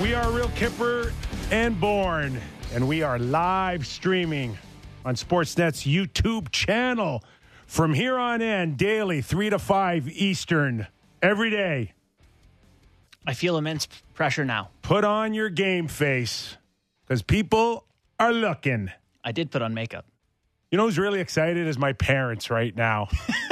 We are Real Kyper and Bourne, and we are live streaming on Sportsnet's YouTube channel from here on in, daily, 3 to 5 Eastern, every day. I feel immense pressure now. Put on your game face because people are looking. I did put on makeup. You know who's really excited is my parents right now.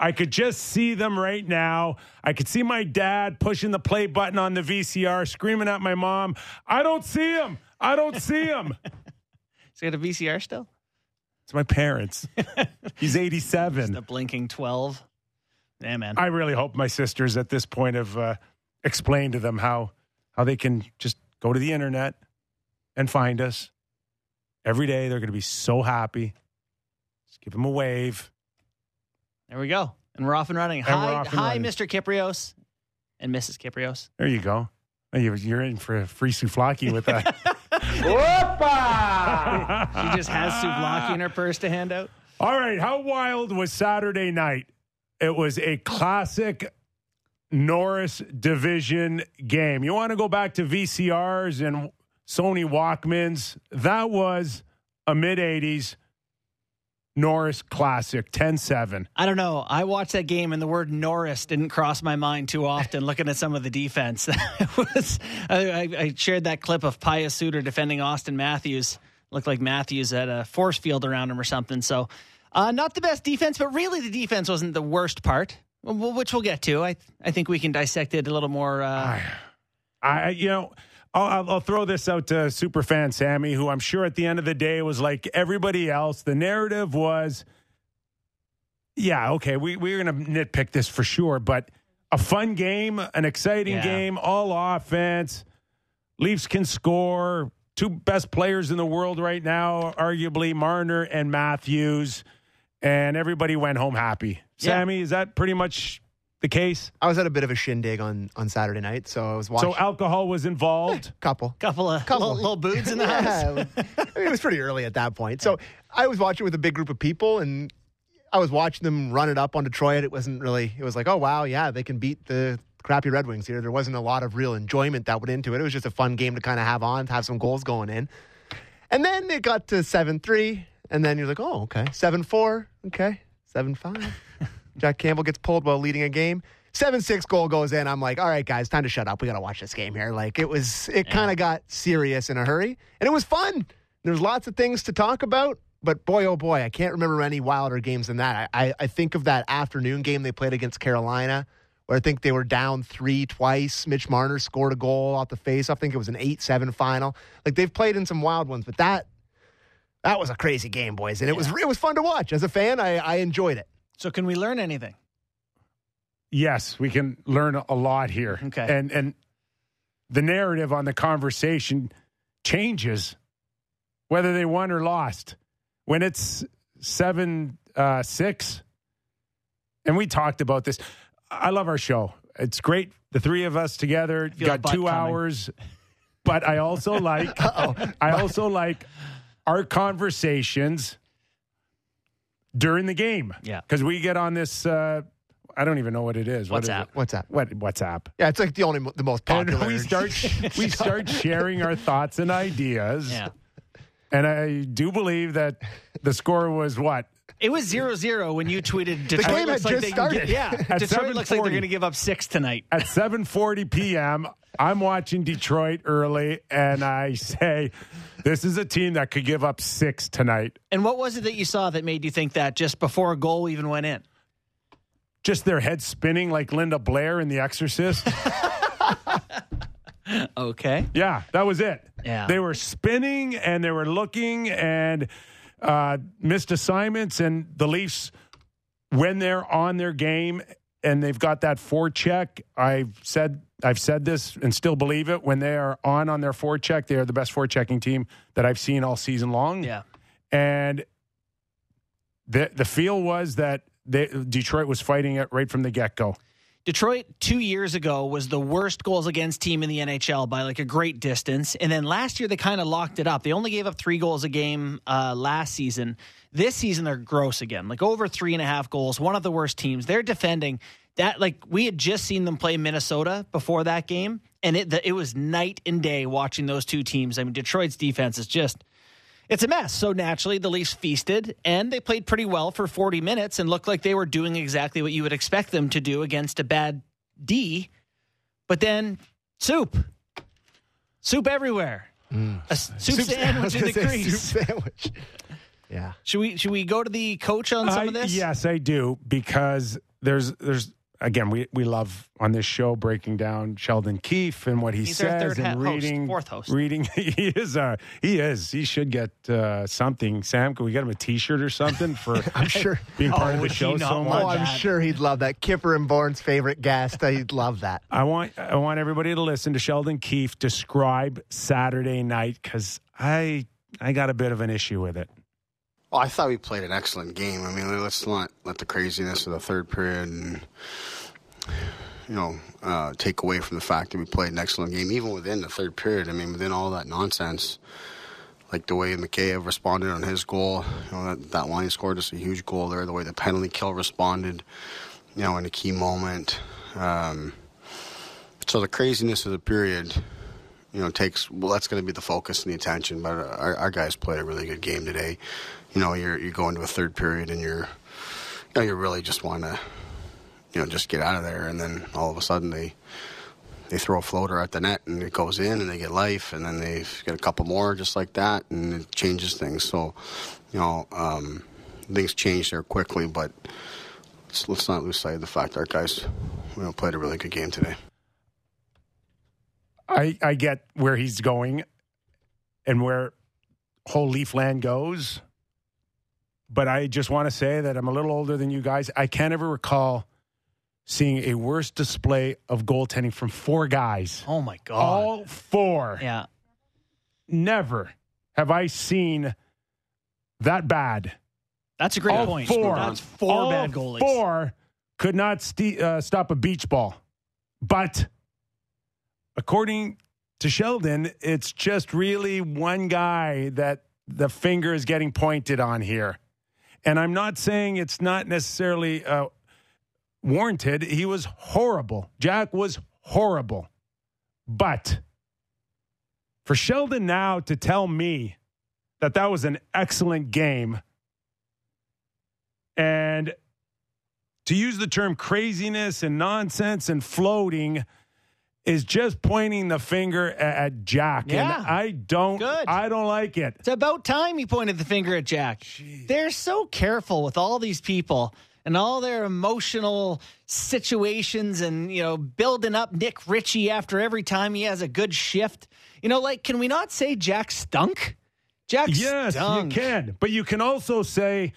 I could just see them right now. I could see my dad pushing the play button on the VCR, screaming at my mom, I don't see him. I don't see him. Is it a VCR still? It's my parents. He's 87. The blinking 12. Yeah, man. I really hope my sisters at this point have uh, explained to them how how they can just go to the internet and find us every day. They're going to be so happy. Just give them a wave. There we go. And we're off and running. And hi, and hi, running. Mr. Kypreos and Mrs. Kypreos. There you go. You- You're in for a free souvlaki with that. She just has souvlaki in her purse to hand out. All right, how wild was Saturday night? It was a classic Norris division game. You want to go back to VCRs and Sony Walkmans? That was a mid 80s Norris classic, 10 7. I don't know. I watched that game and the word Norris didn't cross my mind too often looking at some of the defense. Was I, I- I shared that clip of Pius Suter defending Austin Matthews. Looked like Matthews had a force field around him or something. So uh, not the best defense, but really the defense wasn't the worst part, which we'll get to. I I think we can dissect it a little more. Uh, I, you know, I'll, I'll, I'll throw this out to superfan Sammy, who I'm sure at the end of the day was like everybody else. The narrative was, yeah, okay, we, we're going to nitpick this for sure, but a fun game, an exciting Yeah. game, all offense. Leafs can score. Two best players in the world right now, arguably Marner and Matthews, and everybody went home happy. Yeah. Sammy, is that pretty much the case? I was at a bit of a shindig on on Saturday night, so I was watching So alcohol was involved. couple. couple of Couple. Little, little boots in the house. Yeah, I mean, it was pretty early at that point. So I was watching with a big group of people, and I was watching them run it up on Detroit. It wasn't really. It was like, oh wow, yeah, they can beat the crappy Red Wings here. There wasn't a lot of real enjoyment that went into it. It was just a fun game to kind of have on, to have some goals going in. And then it got to seven three, and then you're like, oh okay, seven four, okay, seven five. Jack Campbell gets pulled while leading a game. Seven six goal goes in. I'm like, all right, guys, time to shut up. We got to watch this game here. Like it was, it kind of got serious in a hurry, and it was fun. There's lots of things to talk about, but boy, oh boy, I can't remember any wilder games than that. I, I, I think of that afternoon game they played against Carolina, where I think they were down three twice. Mitch Marner scored a goal off the face. I think it was an eight seven final. Like they've played in some wild ones, but that that was a crazy game, boys, and it was it was fun to watch. As a fan, I, I enjoyed it. So can we learn anything? Yes, we can learn a lot here. Okay. And and the narrative on the conversation changes whether they won or lost. When it's seven uh, six, and we talked about this. I love our show. It's great. The three of us together got two coming. hours. But I also like I also like our conversations during the game. Yeah. Because we get on this uh, I don't even know what it is. What is WhatsApp. it? What's that? What WhatsApp? Yeah, it's like the only the most popular. And we start we start sharing our thoughts and ideas. Yeah. And I do believe that the score was what? It was 0 0 when you tweeted Detroit game looks had like just they can get- started. yeah. At Detroit looks like 7:40. they're going to give up six tonight. At 7:40 p.m., I'm watching Detroit early and I say this is a team that could give up 6 tonight. And what was it that you saw that made you think that just before a goal even went in? Just their heads spinning like Linda Blair in The Exorcist. Okay. Yeah, that was it. Yeah. They were spinning and they were looking and uh, missed assignments. And the Leafs, when they're on their game and they've got that forecheck, I've said I've said this and still believe it. When they are on on their forecheck, they are the best forechecking team that I've seen all season long. Yeah. And the the feel was that they, Detroit was fighting it right from the get go. Detroit two years ago was the worst goals against team in the NHL by like a great distance. And then last year they kind of locked it up. They only gave up three goals a game uh, last season. This season they're gross again, like over three and a half goals. One of the worst teams. They're defending that like we had just seen them play Minnesota before that game, and it the, it was night and day watching those two teams. I mean, Detroit's defense is just it's a mess. So naturally, the Leafs feasted and they played pretty well for 40 minutes and looked like they were doing exactly what you would expect them to do against a bad D. But then soup, soup everywhere. Mm. A s- soup, Soup- sandwich in the crease. Soup sandwich. Yeah. Should we should we go to the coach on some I- of this? Yes, I do because there's there's again we we love on this show breaking down Sheldon Keefe and what he He's our says third and ha- host, reading fourth host. reading he is uh he is he should get uh, something. Sam, can we get him a T-shirt or something for I'm sure. being part Oh, of the show so much? Oh, I'm that. sure he'd love that. Kyper and Bourne's favorite guest. He'd love that. I want I want everybody to listen to Sheldon Keefe describe Saturday night because I I got a bit of an issue with it. Well, I thought we played an excellent game. I mean, let's not let the craziness of the third period and you know uh, take away from the fact that we played an excellent game, even within the third period. I mean, within all that nonsense, like the way Mikheyev responded on his goal, you know that that line scored us a huge goal there. The way the penalty kill responded, you know, in a key moment. Um, so the craziness of the period you know, takes well. That's going to be the focus and the attention. But our, our guys played a really good game today. You know, you're you go into a third period and you're, you know, you really just want to, you know, just get out of there. And then all of a sudden they they throw a floater at the net and it goes in and they get life. And then they get a couple more just like that and it changes things. So, you know, um, things change there quickly. But let's, let's not lose sight of the fact our guys, you know, played a really good game today. I, I get where he's going and where whole Leafland goes. But I just want to say that I'm a little older than you guys. I can't ever recall seeing a worse display of goaltending from four guys. Oh my god. All four. yeah. Never have I seen that bad. That's a great All point. four. That's four All bad goalies. Four could not st- uh, stop a beach ball. But according to Sheldon, it's just really one guy that the finger is getting pointed on here. And I'm not saying it's not necessarily uh, warranted. He was horrible. Jack was horrible. But for Sheldon now to tell me that that was an excellent game and to use the term craziness and nonsense and floating is just pointing the finger at Jack. Yeah. And I don't Good. I don't like it. It's about time he pointed the finger at Jack. They're so careful with all these people and all their emotional situations and, you know, building up Nick Ritchie after every time he has a good shift. You know, like, can we not say Jack stunk? Jack Yes, stunk. you can. But you can also say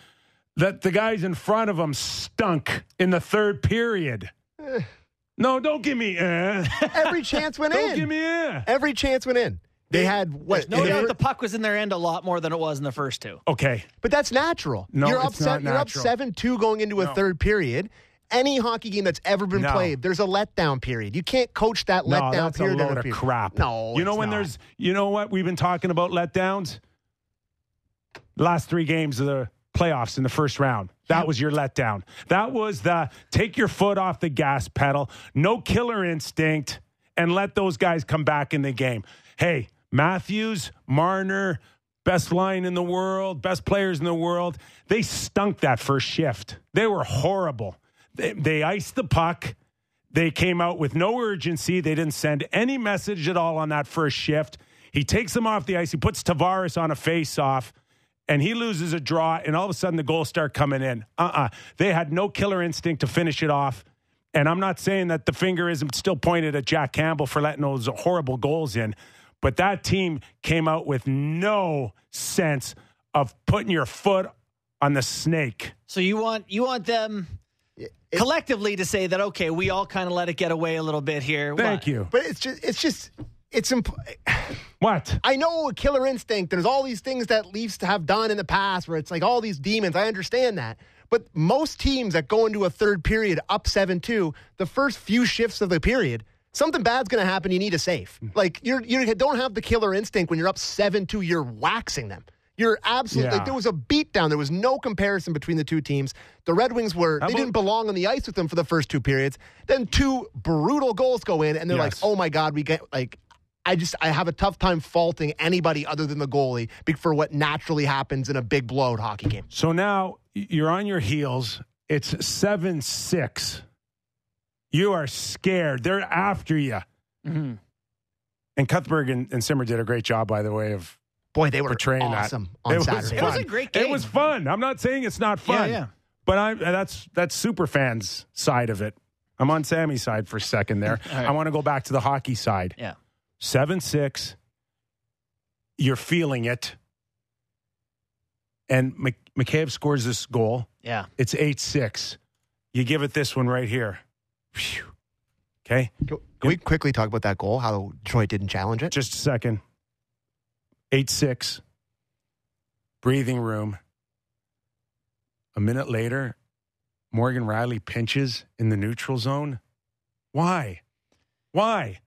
that the guys in front of him stunk in the third period. Eh. No, don't give me eh. Every chance went don't in. give me eh. Every chance went in. They had what? There's no in the doubt fir- the puck was in their end a lot more than it was in the first two. Okay. But that's natural. No, you're it's up not You're up natural. seven two going into a No. third period. Any hockey game that's ever been No. played, there's a letdown period. You can't coach that No, letdown that's a period. load of period. crap. No, you know it's when not. there's, you know what we've been talking about letdowns. Last three games of the playoffs in the first round. That was your letdown. That was the take your foot off the gas pedal, no killer instinct, and let those guys come back in the game. Hey, Matthews, Marner, best line in the world, best players in the world. They stunk that first shift. They were horrible. They, they iced the puck. They came out with no urgency. They didn't send any message at all on that first shift. He takes them off the ice. He puts Tavares on a face-off, and he loses a draw. And all of a sudden, the goals start coming in. Uh-uh. They had no killer instinct to finish it off. And I'm not saying that the finger isn't still pointed at Jack Campbell for letting those horrible goals in, but that team came out with no sense of putting your foot on the snake. So you want you want them collectively to say that okay, we all kind of let it get away a little bit here. Thank What? you. But it's just, it's just, it's. Imp- What? I know a killer instinct. There's all these things that Leafs have done in the past where it's like all these demons. I understand that. But most teams that go into a third period up 7 2, the first few shifts of the period, something bad's going to happen. You need a safe. Mm. Like, you're, you don't have the killer instinct when you're up 7 2, you're waxing them. You're absolutely Yeah. like, there was a beatdown. There was no comparison between the two teams. The Red Wings were How they about- didn't belong on the ice with them for the first two periods. Then two brutal goals go in, and they're like, "Oh my god, we get like." I just I have a tough time faulting anybody other than the goalie be- for what naturally happens in a big blowout hockey game. So now you're on your heels. It's 7 6. You are scared. They're after you. Mhm. And Cuthbert and, and Simmer did a great job, by the way, of Boy, they were portraying awesome that. on it Saturday. Was It was fun. a great game. It was fun. I'm not saying it's not fun. Yeah, yeah. But I that's that's super fans side of it. I'm on Sammy's side for a second there. All right. I want to go back to the hockey side. Yeah. Seven six. You're feeling it. And Mc- McCabe scores this goal. Yeah. It's eight six. You give it this one right here. Phew. Okay, Can we quickly talk about that goal? How Detroit didn't challenge it? just a second. Eight six. Breathing room. A minute later, Morgan Rielly pinches in the neutral zone. Why? Why?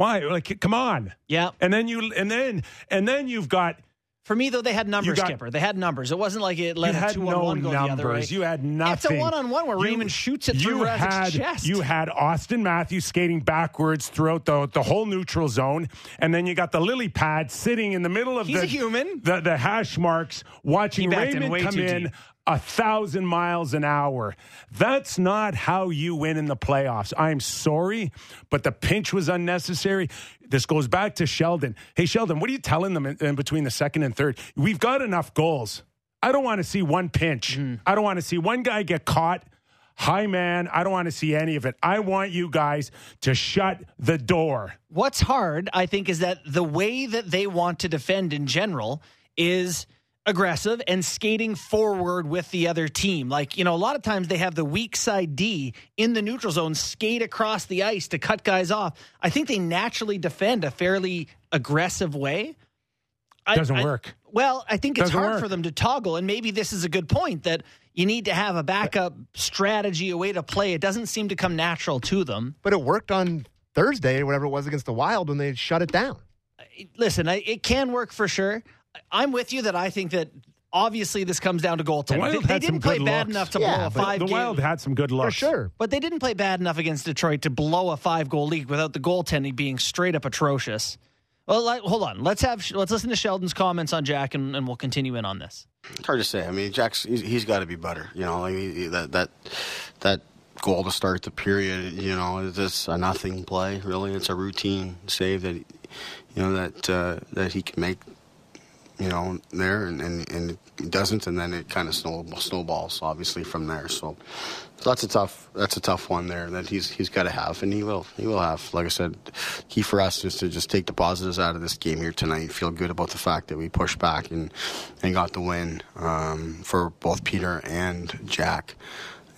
Why? Like, come on. Yeah. And then you, and then, and then you've got For me, though, they had numbers, got- Skipper. They had numbers. It wasn't like it you let a had two no on one go the other way. numbers. You had nothing. It's a one-on-one where Raymond shoots it through you Razic's had, chest. You had Austin Matthews skating backwards throughout the, the whole neutral zone, and then you got the lily pad sitting in the middle of He's the human. the, the hash marks, watching Raymond come in deep. A thousand miles an hour. That's not how you win in the playoffs. I'm sorry, but the pinch was unnecessary. This goes back to Sheldon. Hey, Sheldon, what are you telling them in, in between the second and third? We've got enough goals. I don't want to see one pinch. Mm-hmm. I don't want to see one guy get caught. Hi, man, I don't want to see any of it. I want you guys to shut the door. What's hard, I think, is that the way that they want to defend in general is aggressive and skating forward with the other team. Like, you know, a lot of times they have the weak side D in the neutral zone skate across the ice to cut guys off. I think they naturally defend a fairly aggressive way. I- Doesn't I- work. Well, I think it's Doesn't hard work. for them to toggle, and maybe this is a good point that you need to have a backup strategy, a way to play. It doesn't seem to come natural to them. But it worked on Thursday or whatever it was against the Wild when they shut it down. listen, I, it can work for sure. I'm with you that I think that obviously this comes down to goaltending. Wild They, they had didn't play good bad looks. enough to Yeah, blow a five. the game, Wild had some good luck For sure. but they didn't play bad enough against Detroit to blow a five goal lead without the goaltending being straight up atrocious. Well, like, hold on. Let's have let's listen to Sheldon's comments on Jack, and, and we'll continue in on this. It's hard to say. I mean, Jack's he's, he's got to be better. You know, I mean that that that goal to start the period. You know, is just a nothing play. Really, it's a routine save that you know that uh, that he can make. You know, there and, and, and it doesn't, and then it kind of snow, snowballs obviously from there. So, so that's a tough that's a tough one there that he's he's got to have, and he will he will have. Like I said, key for us is to just take the positives out of this game here tonight. Feel good about the fact that we pushed back and and got the win um, for both Peter and Jack.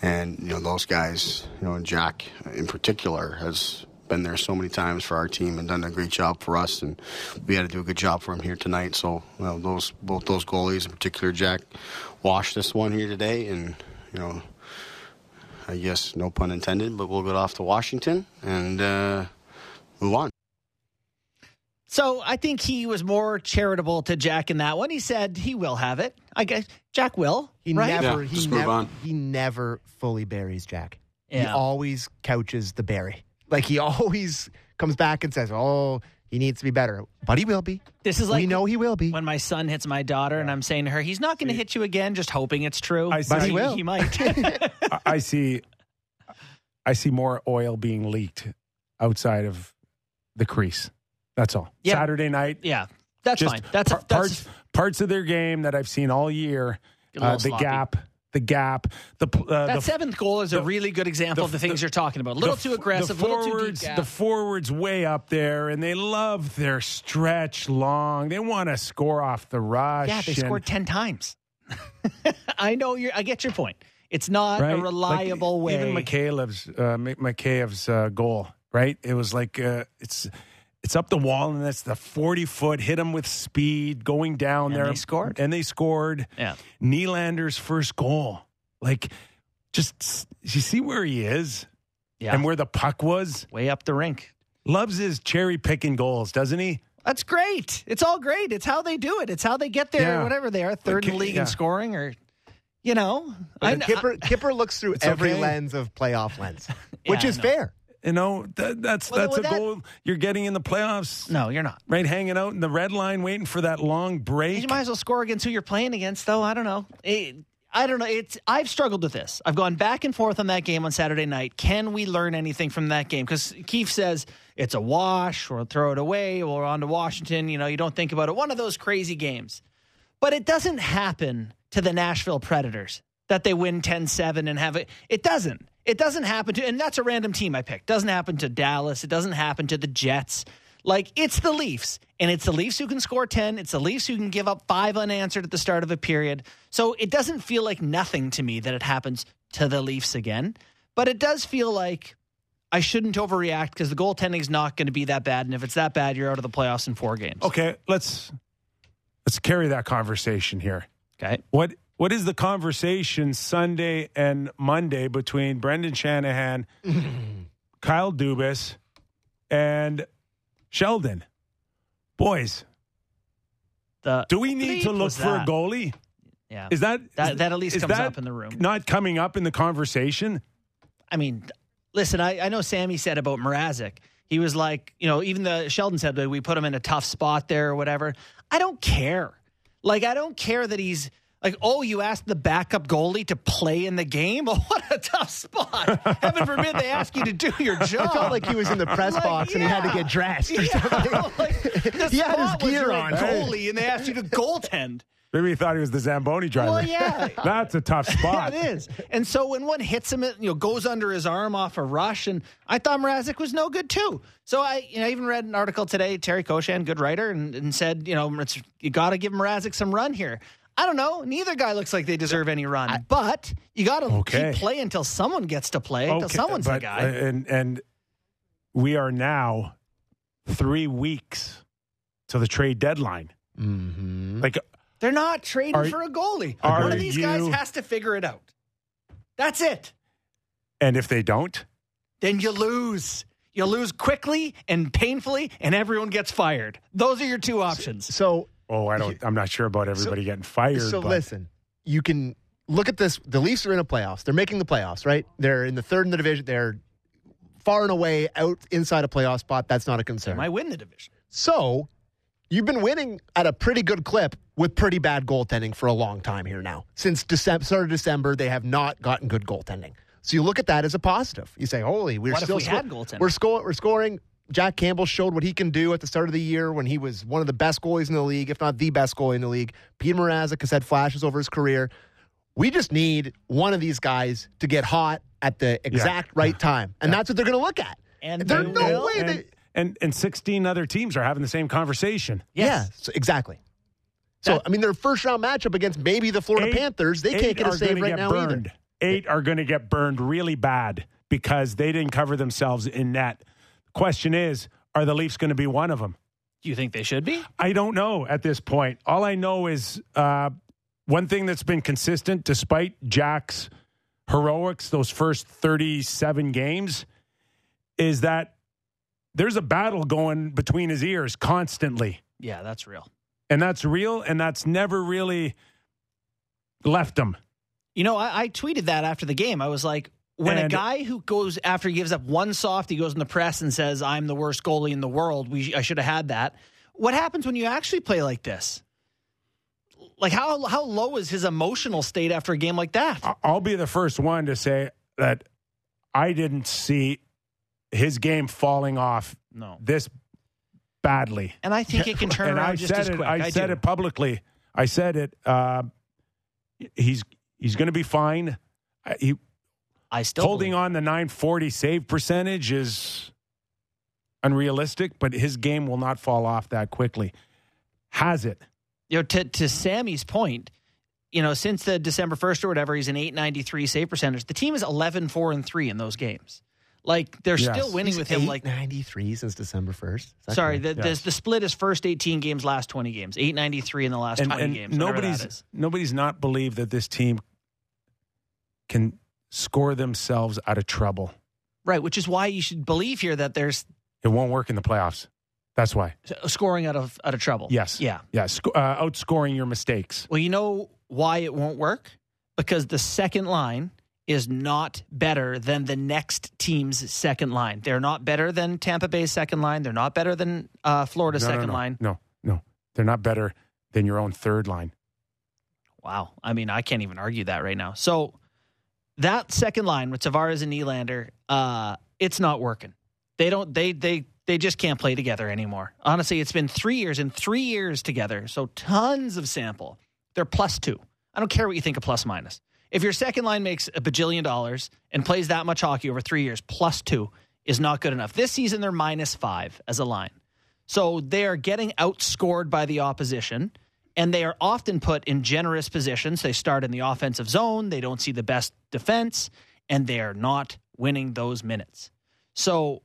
And you know those guys, you know and Jack in particular has been there so many times for our team and done a great job for us, and we had to do a good job for him here tonight. So you know, those both those goalies, in particular Jack, washed this one here today, and you know, I guess no pun intended, but we'll get off to Washington and uh, move on. So I think he was more charitable to Jack in that one. He said he will have it. I guess Jack will. He right? never Yeah, he just move never on. he never fully buries Jack. He always couches the bury. Like he always comes back and says, "Oh, he needs to be better." But he will be. This is like we know he will be. when my son hits my daughter, and I'm saying to her, "He's not going to hit you again," just hoping it's true. I but see. he, will. he might. I- I see. I see more oil being leaked outside of the crease. That's all. Yeah. Saturday night, yeah, that's just fine. That's, par- that's parts parts of their game that I've seen all year. A little Uh, the sloppy. gap, the gap, the uh, that the, seventh goal is a really good example the- of the things the- you're talking about. A little the too aggressive, The a little too deep. forwards, the forwards way up there, and they love their stretch long. They want to score off the rush. yeah, they and- scored ten times. I know you. I get your point. It's not right? a Like, reliable way. Even Mikheyev's, uh, Mi- Mikheyev's uh, goal, right? It was like uh, it's it's up the wall, and that's the forty foot hit him with speed going down And there. they scored. and they scored. Yeah. Nylander's first goal, like just you see where he is yeah, and where the puck was. way up the rink. Loves his cherry picking goals, doesn't he? That's great. It's all great. It's how they do it. It's how they get there. Yeah. Whatever they are, third in the league yeah. in scoring, or you know, I, But Kyper, Kyper looks through every okay. lens of playoff lens, which Yeah, is fair. You know, that, that's Well, that's a that- goal. You're getting in the playoffs, no, you're not. right? Hanging out in the red line, waiting for that long break. You might as well score against who you're playing against, though. I don't know. It, I don't know. It's I've struggled with this. I've gone back and forth on that game on Saturday night. Can we learn anything from that game? Because Keefe says it's a wash, or throw it away, or on to Washington. You know, you don't think about it. One of those crazy games. But it doesn't happen to the Nashville Predators that they win 10-7 and have it. It doesn't. It doesn't happen to, and that's a random team I picked. Doesn't happen to Dallas. It doesn't happen to the Jets. Like it's the Leafs, and it's the Leafs who can score ten. It's the Leafs who can give up five unanswered at the start of a period. So it doesn't feel like nothing to me that it happens to the Leafs again. But it does feel like I shouldn't overreact because the goaltending is not going to be that bad, and if it's that bad, you're out of the playoffs in four games. Okay, let's let's carry that conversation here. Okay. What what is the conversation Sunday and Monday between Brendan Shanahan, Kyle Dubas, and Sheldon? Boys, The do we need to look was for a goalie? Yeah. Is that That- is- that at least comes that up in the room. Not coming up in the conversation. I mean, listen, I, I know Sammy said about Mrazek. He was like, you know, even the Sheldon said that we put him in a tough spot there or whatever. I don't care. Like, I don't care that he's like, oh, you asked the backup goalie to play in the game? Oh, what a tough spot. Heaven forbid they ask you to do your job. It felt like he was in the press Like, box and he had to get dressed or Yeah, something. like, He had his spot was gear you're on. goalie, and they asked you to goaltend. Maybe he thought he was the Zamboni driver. Well, yeah. That's a tough spot. Yeah, it is. And so when one hits him, it you know goes under his arm off a rush, and I thought Mrazek was no good too. So I, you know, I even read an article today. Terry Koshan, good writer, and, and said, you know, it's, you got to give Mrazek some run here. I don't know. Neither guy looks like they deserve any run, but you got to Okay. keep play until someone gets to play. until someone's but, the guy. uh, and and we are now three weeks to the trade deadline. Mm-hmm. Like, They're not trading Are- for a goalie. are One of these guys has to figure it out. That's it. and if they don't, then you lose. You lose quickly and painfully, and everyone gets fired. Those are your two options. So oh, I don't. I'm not sure about everybody getting fired. So but listen, you can look at this. The Leafs are in a playoffs. They're making the playoffs, right? They're in the third in the division. They're far and away out inside a playoff spot. That's not a concern. Might win the division. So you've been winning at a pretty good clip with pretty bad goaltending for a long time here now. Since December, start of December, they have not gotten good goaltending. So you look at that as a positive. You say, "Holy, we're What still we had goaltending? We're scoring. We're scoring." Jack Campbell showed what he can do at the start of the year when he was one of the best goalies in the league, if not the best goalie in the league. Peter Mrazek has had flashes over his career. We just need one of these guys to get hot at the exact right time, and that's what they're going to look at. And there's no will. way and, they. and and 16 other teams are having the same conversation. Yes. Yeah, so, exactly. So That- I mean, their first round matchup against maybe the Florida Eight- Panthers, they can't get a save right get now burned. either. Eight are going to get burned really bad because they didn't cover themselves in net. Question is, are the Leafs going to be one of them? Do you think they should be? I don't know at this point. All I know is uh, one thing that's been consistent, despite Jack's heroics, those first 37 games, is that there's a battle going between his ears constantly. Yeah, that's real. And that's real, and that's never really left him. You know, I, I tweeted that after the game. I was like, when a guy who goes after he gives up one soft, he goes in the press and says, "I'm the worst goalie in the world. We I should have had that." What happens when you actually play like this? Like how how low is his emotional state after a game like that? I- I'll be the first one to say that I didn't see his game falling off No, this badly. and I think it can turn and around I just said as it. quick. I, said do. it publicly. I said it. Uh, he's he's going to be fine. He I still holding believe on the 940 save percentage is unrealistic, but his game will not fall off that quickly. Has it? you know, to to Sammy's point, you know, since the December first or whatever, he's an eight ninety three save percentage. The team is 11-4 and three in those games. Like they're Yes. still winning with him. Like ninety three since December first. sorry, the, Yes. the the split is first eighteen games, last twenty games. Eight ninety three in the last And, twenty and games. nobody's is. nobody's not believed that this team can score themselves out of trouble. right, which is why you should believe here that there's It won't work in the playoffs. That's why. Scoring out of out of trouble. Yes. Yeah. Yeah. Sc- uh, outscoring your mistakes. Well, you know why it won't work? Because the second line is not better than the next team's second line. They're not better than Tampa Bay's second line. They're not better than uh, Florida's no, second no, no, line. No, no. They're not better than your own third line. Wow. I mean, I can't even argue that right now. So that second line with Tavares and Nylander, uh, it's not working. They don't. They they they just can't play together anymore. Honestly, it's been three years and three years together, so tons of sample. They're plus two. I don't care what you think of plus minus. If your second line makes a bajillion dollars and plays that much hockey over three years, plus two is not good enough. This season, they're minus five as a line. So they are getting outscored by the opposition, and they are often put in generous positions. They start in the offensive zone, they don't see the best defense, and they are not winning those minutes. So,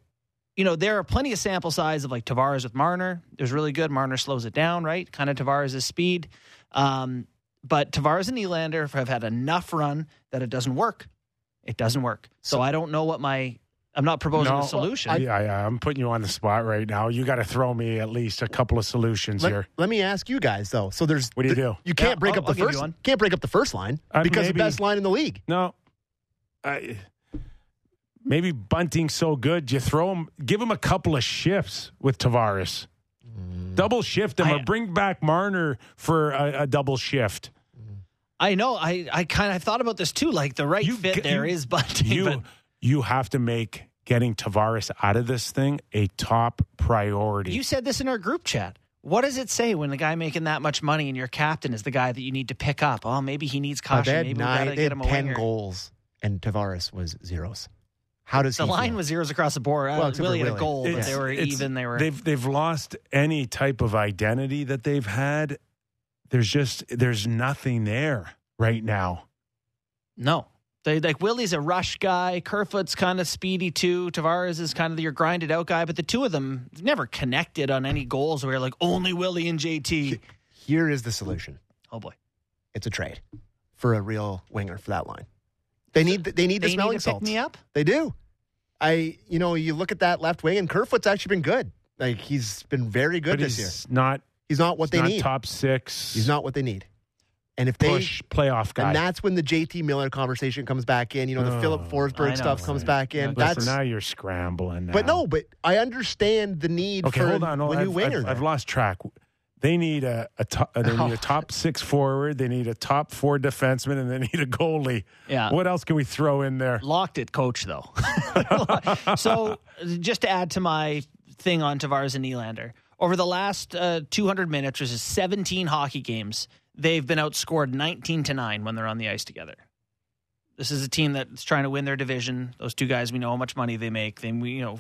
you know, there are plenty of sample size of like Tavares with Marner. There's really good. Marner slows it down, right? Kind of Tavares' speed. Um, but Tavares and Nylander have had enough run that it doesn't work. It doesn't work. So, I don't know what my. I'm not proposing No, a solution. yeah, yeah. I'm putting you on the spot right now. You got to throw me at least a couple of solutions Let, here. let me ask you guys though. So there's What do you the- do? You can't Yeah, break I'll- up the I'll first one. can't break up the first line Uh, because maybe- the best line in the league. No, I, maybe bunting so good. You throw him, give him a couple of shifts with Tavares. Double shift him, I- or bring back Marner for a, a double shift. I know. I, I kind of thought about this too. Like the right You fit g- there you- is Bunting. You but you have to make getting Tavares out of this thing a top priority. you said this in our group chat. What does it say when the guy making that much money and your captain is the guy that you need to pick up? Oh, maybe he needs caution. they had Maybe we gotta get had him a ten winger. goals, and Tavares was zeros. How does The he line feel? was zeros across the board. Well, except Willie had a goal, but they were even. They were. They've they've lost any type of identity that they've had. There's just there's nothing there right now. No. They like Willie's a rush guy. Kerfoot's kind of speedy too. Tavares is kind of your grinded out guy. But the two of them never connected on any goals where you're like only Willie and JT. Here is the solution. Oh boy, It's a trade for a real winger for that line. They need they need the they need smelling to pick salts. me up. They do. I you know you look at that left wing and Kerfoot's actually been good. Like he's been very good but this he's year. not He's not what he's they not need. top six. He's not what they need. And if they push playoff guy. and that's when the JT Miller conversation comes back in. You know the Oh, Filip Forsberg know, stuff comes right. back in. Yeah, Listen, that's now you're scrambling. Now. but no, but I understand the need okay, for hold on. a hold new I've, winger. I've. I've lost track. They need a, a top, they need Oh. a top six forward. They need a top four defenseman, and they need a goalie. Yeah. What else can we throw in there? Locked it, coach, though. so, just to add to my thing on Tavares and Nylander, over the last uh, 200 minutes, which is 17 hockey games, they've been outscored 19 to 9 when they're on the ice together. This is a team that's trying to win their division. Those two guys, we know how much money they make. They, we, you know,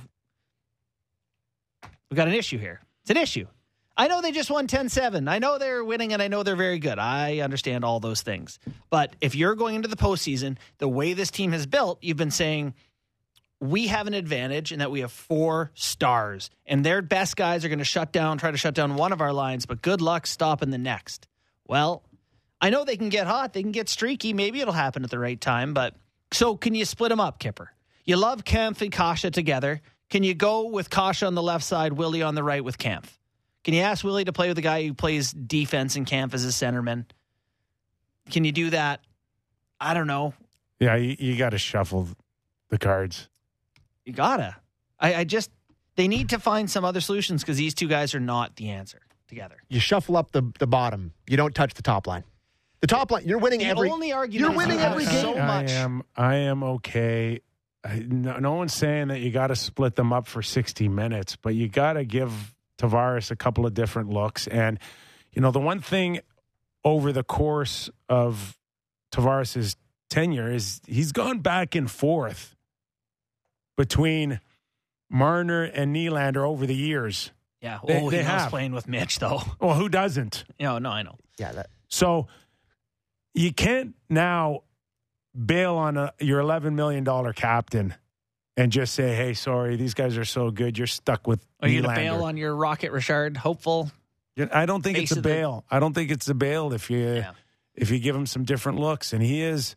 we got an issue here. It's an issue. I know they just won 10 7. I know they're winning and I know they're very good. I understand all those things. But if you're going into the postseason, the way this team has built, you've been saying, we have an advantage in that we have four stars, and their best guys are going to shut down, try to shut down one of our lines, but good luck stopping the next. Well, I know they can get hot, they can get streaky. Maybe it'll happen at the right time, but so can you split them up, Kyper? You love Kampf and Kase together. Can you go with Kase on the left side, Willie on the right with Kampf? Can you ask Willie to play with a guy who plays defense and Kampf as a centerman? Can you do that? I don't know. Yeah, you, you got to shuffle the cards. You gotta. I, I just they need to find some other solutions because these two guys are not the answer together. you shuffle up the, the bottom. You don't touch the top line. The top line, you're winning The every. only argument you're winning you have every so game. much. I am. I am okay. I, no, no one's saying that you got to split them up for sixty minutes, but you got to give Tavares a couple of different looks. And you know, the one thing over the course of Tavares's tenure is he's gone back and forth between Marner and Nylander over the years. Yeah. They- oh, they he loves have. playing with Mitch though. Well, who doesn't? No, oh, no, I know. Yeah, that, So you can't now bail on a, your $11 million captain and just say, hey, sorry, these guys are so good. You're stuck with Are you going to bail on your Rocket Richard? Hopeful. I don't think it's a of the- bail. I don't think it's a bail if you Yeah. if you give him some different looks. And he is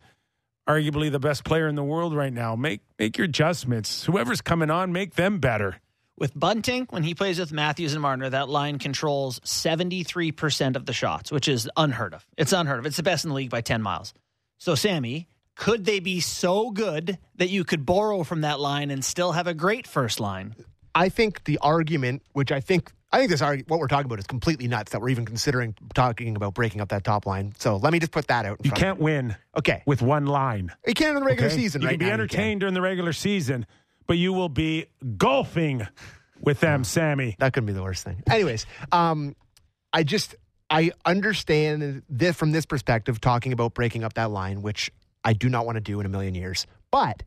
arguably the best player in the world right now. Make make your adjustments. Whoever's coming on, make them better. With Bunting, when he plays with Matthews and Marner, that line controls 73% of the shots, which is unheard of. It's unheard of. It's the best in the league by 10 miles. So, Sammy, could they be so good that you could borrow from that line and still have a great first line? I think the argument, which I think I think this argu- what we're talking about is completely nuts that we're even considering talking about breaking up that top line. So let me just put that out. In You front can't win Of you. Okay, with one line. you can't in the regular okay? season. You right can be now, entertained during the regular season, but you will be golfing with them, Sammy. That could be the worst thing. Anyways, um, I just I understand this from this perspective, talking about breaking up that line, which I do not want to do in a million years. But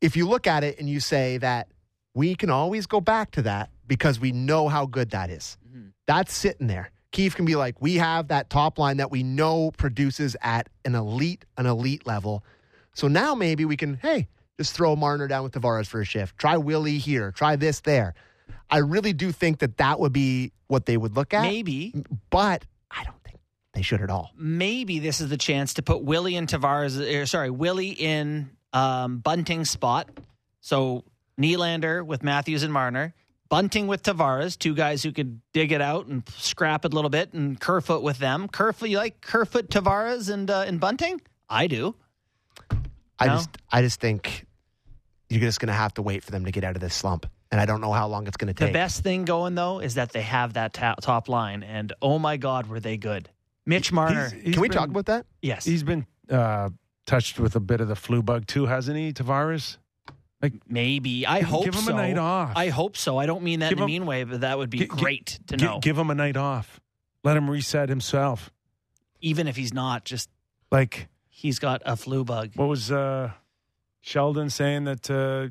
if you look at it and you say that we can always go back to that because we know how good that is. That's sitting there. Keefe can be like, we have that top line that we know produces at an elite, an elite level. So now maybe we can, hey, just throw Marner down with Tavares for a shift. Try Willie here. Try this there. I really do think that that would be what they would look at. Maybe, But I don't think they should at all. maybe this is the chance to put Willie in Tavares, er, sorry, Willie in um, Bunting's spot. So Nylander with Matthews and Marner, Bunting with Tavares, two guys who could dig it out and scrap it a little bit, and Kerfoot with them. Kerfoot, you like Kerfoot, Tavares, and uh, and Bunting? I do. I No? just I just think you're just going to have to wait for them to get out of this slump. And I don't know how long it's going to take. The best thing going though is that they have that ta- top line, and oh my God, were they good? Mitch Marner, He's- he's Can we been- talk about that? yes, He's been uh, touched with a bit of the flu bug too, hasn't he, Tavares? Like maybe. I Give- hope give him a so. night off. I hope so. I don't mean that Give in a mean way, but that would be Gi- gi- great to Gi- know. give him a night off. Let him reset himself. Even if he's not, just Like he's got a flu bug. what was uh, Sheldon saying that uh,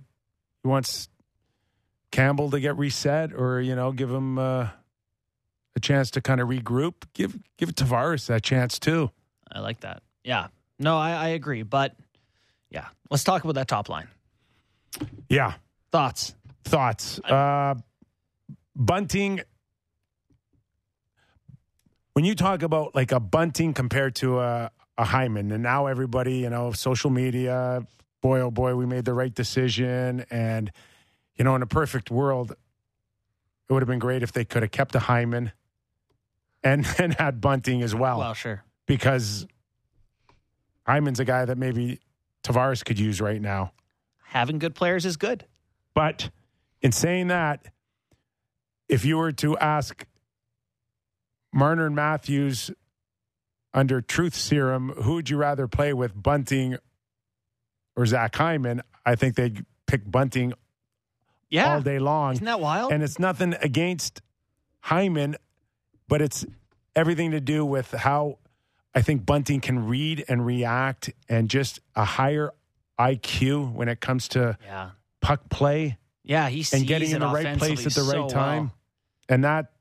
he wants Campbell to get reset, or you know, give him uh, a chance to kind of regroup. Give give Tavares that chance too. I like that. Yeah. No, I, I agree. But yeah, let's talk about that top line. Yeah, Thoughts? thoughts. Uh, bunting. When you talk about like a bunting compared to a, a Hyman, and now everybody, you know, social media, boy, oh boy, we made the right decision. And, you know, in a perfect world, it would have been great if they could have kept a Hyman and then had bunting as well, Well, sure. because Hyman's a guy that maybe Tavares could use right now. Having good players is good. But in saying that, if you were to ask Marner and Matthews under truth serum, who would you rather play with, Bunting or Zach Hyman? I think they'd pick Bunting Yeah. all day long. Isn't that wild? And it's nothing against Hyman, but it's everything to do with how I think Bunting can read and react and just a higher IQ when it comes to yeah. puck play Yeah. He sees and getting in the right place at the so right time. well. And that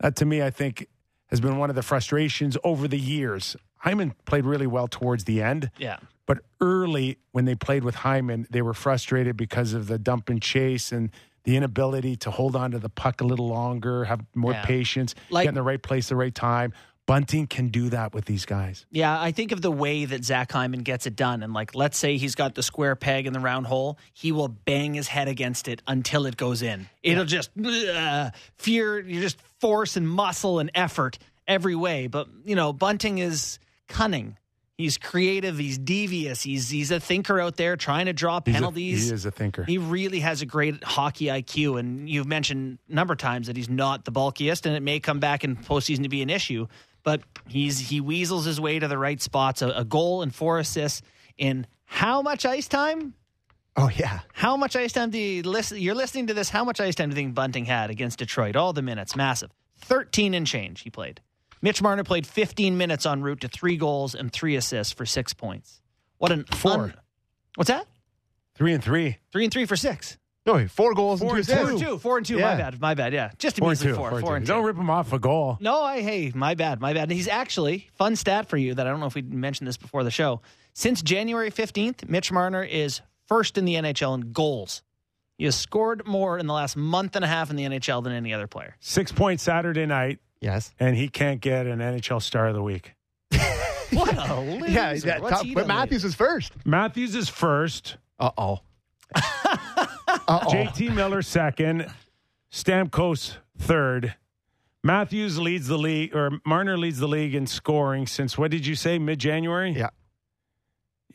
that to me I think has been one of the frustrations over the years. Hyman played really well towards the end, Yeah. But early when they played with Hyman, they were frustrated because of the dump and chase and the inability to hold on to the puck a little longer, have more Yeah. patience, Like- get in the right place, the right time. Bunting can do that with these guys. Yeah, I think of the way that Zach Hyman gets it done. And like, let's say he's got the square peg in the round hole, he will bang his head against it until it goes in. It'll just uh, fear, you just force and muscle and effort every way. But you know, Bunting is cunning. He's creative. He's devious. He's he's a thinker out there trying to draw He's a- penalties. he is a thinker. He really has a great hockey IQ, and you've mentioned a number of times that he's not the bulkiest, and it may come back in postseason to be an issue. But he's he weasels his way to the right spots. A, a goal and four assists in how much ice time? Oh yeah. How much ice time do you listen? You're listening to this. How much ice time do you think Bunting had against Detroit? All the minutes, massive. Thirteen and change he played. Mitch Marner played 15 minutes en route to three goals and three assists for six points. What an Four. what's that? Three and three. Three and three for six. No, four goals Four and two and Four and two. Four and two. My bad. My bad. Yeah. Just a Four two. four. Four and Four two. and two. Don't rip him off a goal. No, I hey, my bad, my bad. And he's actually fun stat for you that I don't know if we mentioned this before the show. Since January fifteenth, Mitch Marner is first in the NHL in goals. He has scored more in the last month and a half in the NHL than any other player. Six points Saturday night, Yes. and he can't get an NHL Star of the Week. What a loser! Yeah, that What's top, but Matthews is first. Matthews is first. Uh oh. JT Miller second. Stamkos third. Matthews leads the league, or Marner leads the league in scoring since what did you say? Mid January. Yeah.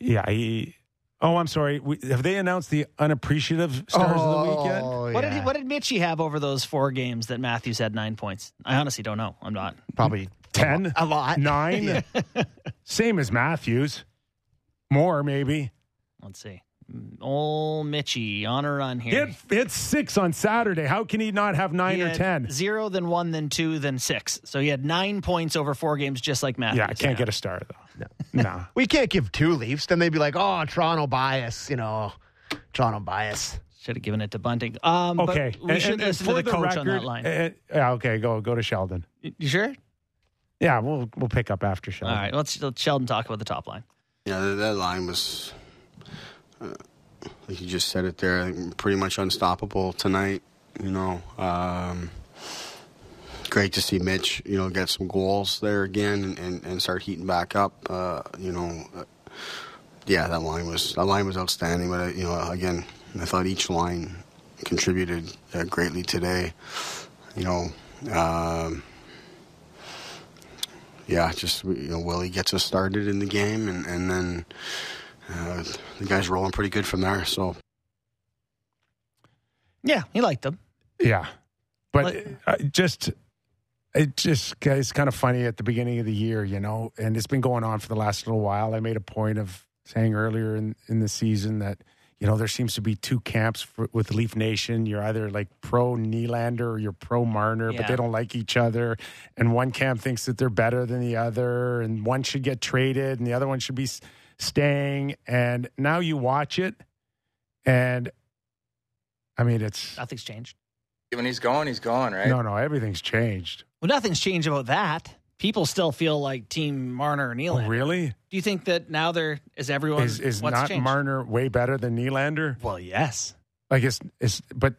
Yeah. He, oh, I'm sorry. We, have they announced the unappreciative stars of the week yet? Oh, What did he, what did Mitchie have over those four games that Matthews had nine points? I honestly don't know. I'm not. Probably Ten, a lot. nine, same as Matthews. More maybe. Let's see. Old Mitchie on a run here. had, he six on Saturday. How can he not have nine He or had ten? Zero, then one, then two, then six. So he had nine points over four games, just like Matthews. Yeah, I can't get a star though. No, no. We can't give two Leafs. Then they'd be like, oh, Toronto bias, you know, Toronto bias. Should have given it to Bunting. Um, but Okay, we should listen to for the coach on that record, line. uh, yeah, okay, go go to Sheldon. you sure? Yeah, we'll we'll pick up after Sheldon. All right, Let's let Sheldon talk about the top line. Yeah, that, that line was, uh, like you just said it there, pretty much unstoppable tonight. You know, um, great to see Mitch, you know, get some goals there again and, and, and start heating back up. Uh, you know, uh, yeah, that line was that line was outstanding. But uh, you know, again, I thought each line contributed uh, greatly today. You know. Um, yeah, just you know, Willie gets us started in the game, and and then uh, the guys rolling pretty good from there. So Yeah, he liked them. Yeah, but Like- uh, just it just it's kind of funny at the beginning of the year, you know, and it's been going on for the last little while. I made a point of saying earlier in in the season that you know there seems to be two camps for, with Leaf Nation. You're either like pro Nylander or you're pro Marner, but they don't like each other. And one camp thinks that they're better than the other, and one should get traded, and the other one should be staying. And now you watch it, and I mean it's Nothing's changed. When he's gone, he's gone, right? no, no, everything's changed. Well, nothing's changed about that. People still feel like Team Marner and Oh, really? Do you think that now there is everyone? Is is what's not changed? Marner way better than Nylander? Well, yes. Like it's, it's but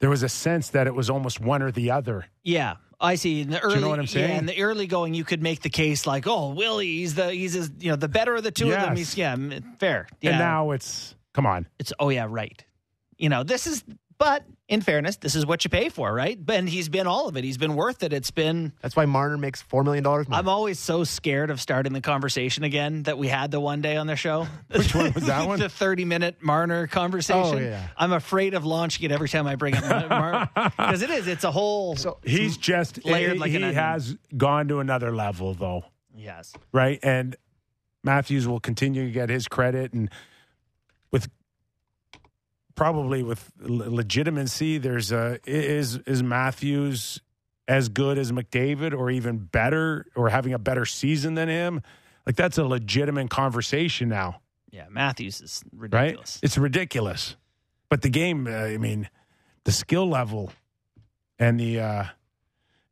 there was a sense that it was almost one or the other. Yeah, I see. In the early, know what I'm saying? Yeah, in the early going, you could make the case like, "Oh, Willie, he's the he's his, you know the better of the two of them." Yes. He's yeah, fair. Yeah, And now it's come on. it's oh yeah, right. You know, this is. But in fairness, this is what you pay for, right? And he's been all of it. He's been worth it. It's been. That's why Marner makes $4 million more. I'm always so scared of starting the conversation again that we had the one day on the show. Which one was that one? the 30 minute Marner conversation. Oh, yeah. I'm afraid of launching it every time I bring up Marner because it is. It's a whole. so He's just eh, layered he, like he onion. has gone to another level though, yes. right? And Matthews will continue to get his credit and with probably with legitimacy there's a is is Matthews as good as McDavid or even better or having a better season than him? Like that's a legitimate conversation now. Yeah, Matthews is right? ridiculous. It's ridiculous. But the game, uh, I mean, the skill level and the uh,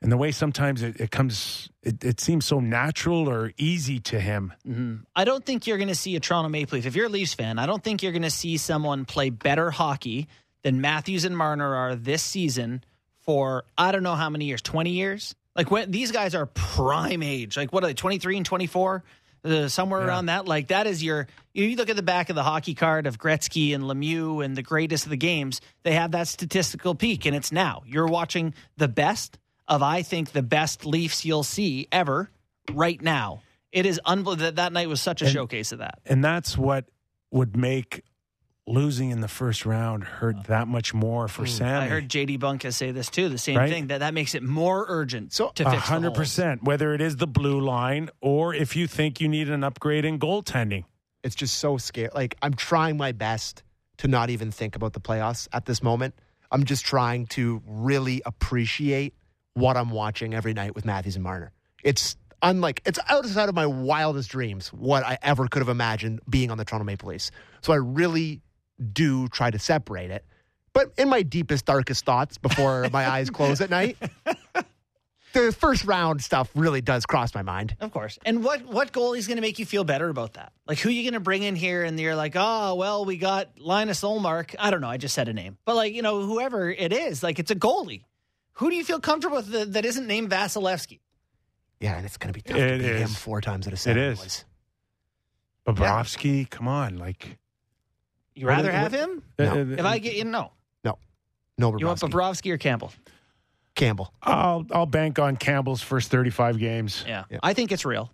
and the way sometimes it, it comes, it, it seems so natural or easy to him. Mhm. I don't think you're going to see a Toronto Maple Leaf. If you're a Leafs fan, I don't think you're going to see someone play better hockey than Matthews and Marner are this season for I don't know how many years, 20 years? Like when these guys are prime age. Like what are they, 23 and 24? Uh, somewhere Yeah. around that. Like that is your you look at the back of the hockey card of Gretzky and Lemieux and the greatest of the games, they have that statistical peak and it's now. You're watching the best of I think the best Leafs you'll see ever right now. It is unbelievable that that night was such a And- showcase of that. And that's what would make losing in the first round hurt that much more for Sammy. I heard JD Bunkis say this too, the same Right? thing that that makes it more urgent So- to A fix the hundred holes. percent. Whether it is the blue line or if you think you need an upgrade in goaltending. it's just so scary. Like I'm trying my best to not even think about the playoffs at this moment. I'm just trying to really appreciate what I'm watching every night with Matthews and Marner. It's unlike it's outside of my wildest dreams what I ever could have imagined being on the Toronto Maple Leafs. So I really do try to separate it. But in my deepest, darkest thoughts before my eyes close at night, the first round stuff really does cross my mind. Of course. And what what goalie is going to make you feel better about that? Like who are you going to bring in here and you're like, "Oh, well, we got Linus Ullmark." I don't know, I just said a name. But like, you know, whoever it is, like it's a goalie. Who do you feel comfortable with that, that isn't named Vasilevskiy? Yeah, and it's going to be tough It to beat him four times at a seven. is. boys. Bobrovsky, come on, like You rather have what- him? No. If I get you no. No, no. You want Bobrovsky. Bobrovsky or Campbell? Campbell. I'll I'll bank on Campbell's first 35 games. Yeah. Yeah. I think it's real.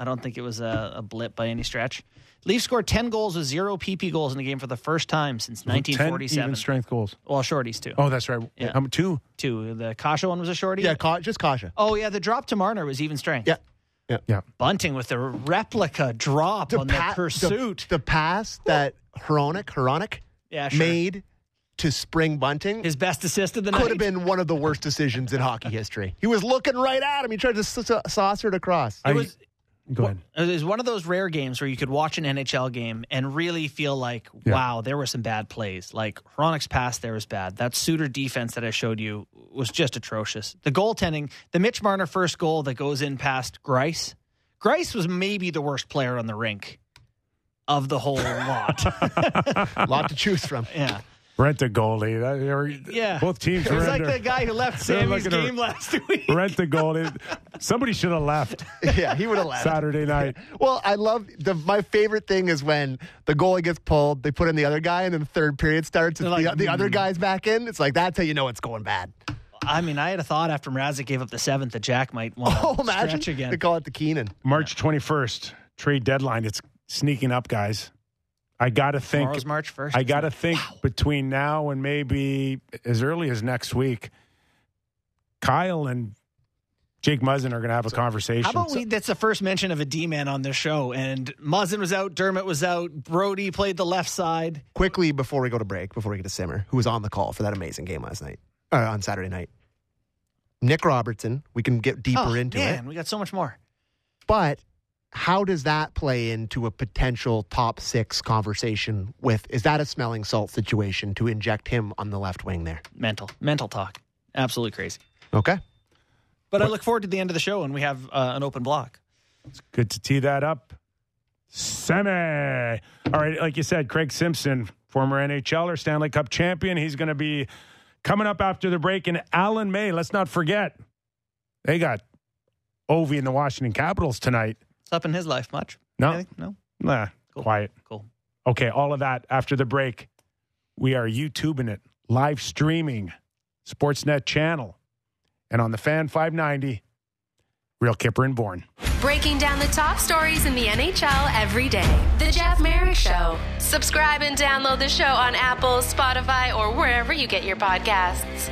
I don't think it was a, a blip by any stretch. Leafs scored 10 goals with zero PP goals in the game for the first time since 10 1947. even strength goals. Well, shorties too. Oh, that's right. Yeah. Um, two. Two. The Kase one was a shorty. Yeah, Ka- just Kase. Oh yeah, the drop to Marner was even strength. Yeah. Yeah. Yeah. Bunting with the replica drop on pa- the pursuit. The, the pass that Hronek, Hronek yeah, sure. made to Spring Bunting his best assist of the night. could have been one of the worst decisions in hockey history. He was looking right at him. He tried to saucer it across. I- It was Go ahead. it was one of those rare games where you could watch an NHL game and really feel like, Yeah. wow, there were some bad plays. Like Hronek's pass there was bad. That Suter defense that I showed you was just atrocious. The goaltending, the Mitch Marner first goal that goes in past Greiss. Greiss was maybe the worst player on the rink of the whole lot. A lot to choose from. yeah. Rent a goalie. That, or, Yeah. Both teams It was like a, the guy who left Sammy's looking to- game last week. rent a goalie. Somebody should have left Yeah, he would have left. Saturday night. Well, I love the. My favorite thing is when the goalie gets pulled, they put in the other guy, and then the third period starts. and They're the, like, the other "Hmm." guy's back in. It's like that's how you know it's going bad. I mean, I had a thought after Mrazek gave up the seventh that Jack might want to Oh, imagine stretch again. they call it the Keenan. March 21st, trade deadline. It's sneaking up, guys. I got to think. Tomorrow's March 1st. I got to think between now and maybe as early as next week, Kyle and Jake Muzzin are going to have a conversation. How about we? That's the first mention of a D man on this show, and Muzzin was out, Dermott was out, Brodie played the left side. Quickly before we go to break, before we get to Simmer, who was on the call for that amazing game last night, uh, on Saturday night. Nick Robertson. We can get deeper oh, into man, it, Man, we got so much more. but how does that play into a potential top six conversation? With is that a smelling salt situation to inject him on the left wing there? Mental, mental talk, absolutely crazy. Okay. But I look forward to the end of the show, and we have uh, an open block. It's good to tee that up. Semi. All right, like you said, Craig Simpson, former nhl or Stanley Cup champion. He's going to be coming up after the break. And Alan May, let's not forget, they got Ovi and the Washington Capitals tonight. It's up in his life much? No. Anything? no, Nah, Cool. quiet. cool. Okay, all of that after the break. We are YouTubing it, live streaming, Sportsnet channel, and on the Fan 590, Real Kyper and Bourne. Breaking down the top stories in the NHL every day. The Jeff Marek Show. Subscribe and download the show on Apple, Spotify, or wherever you get your podcasts.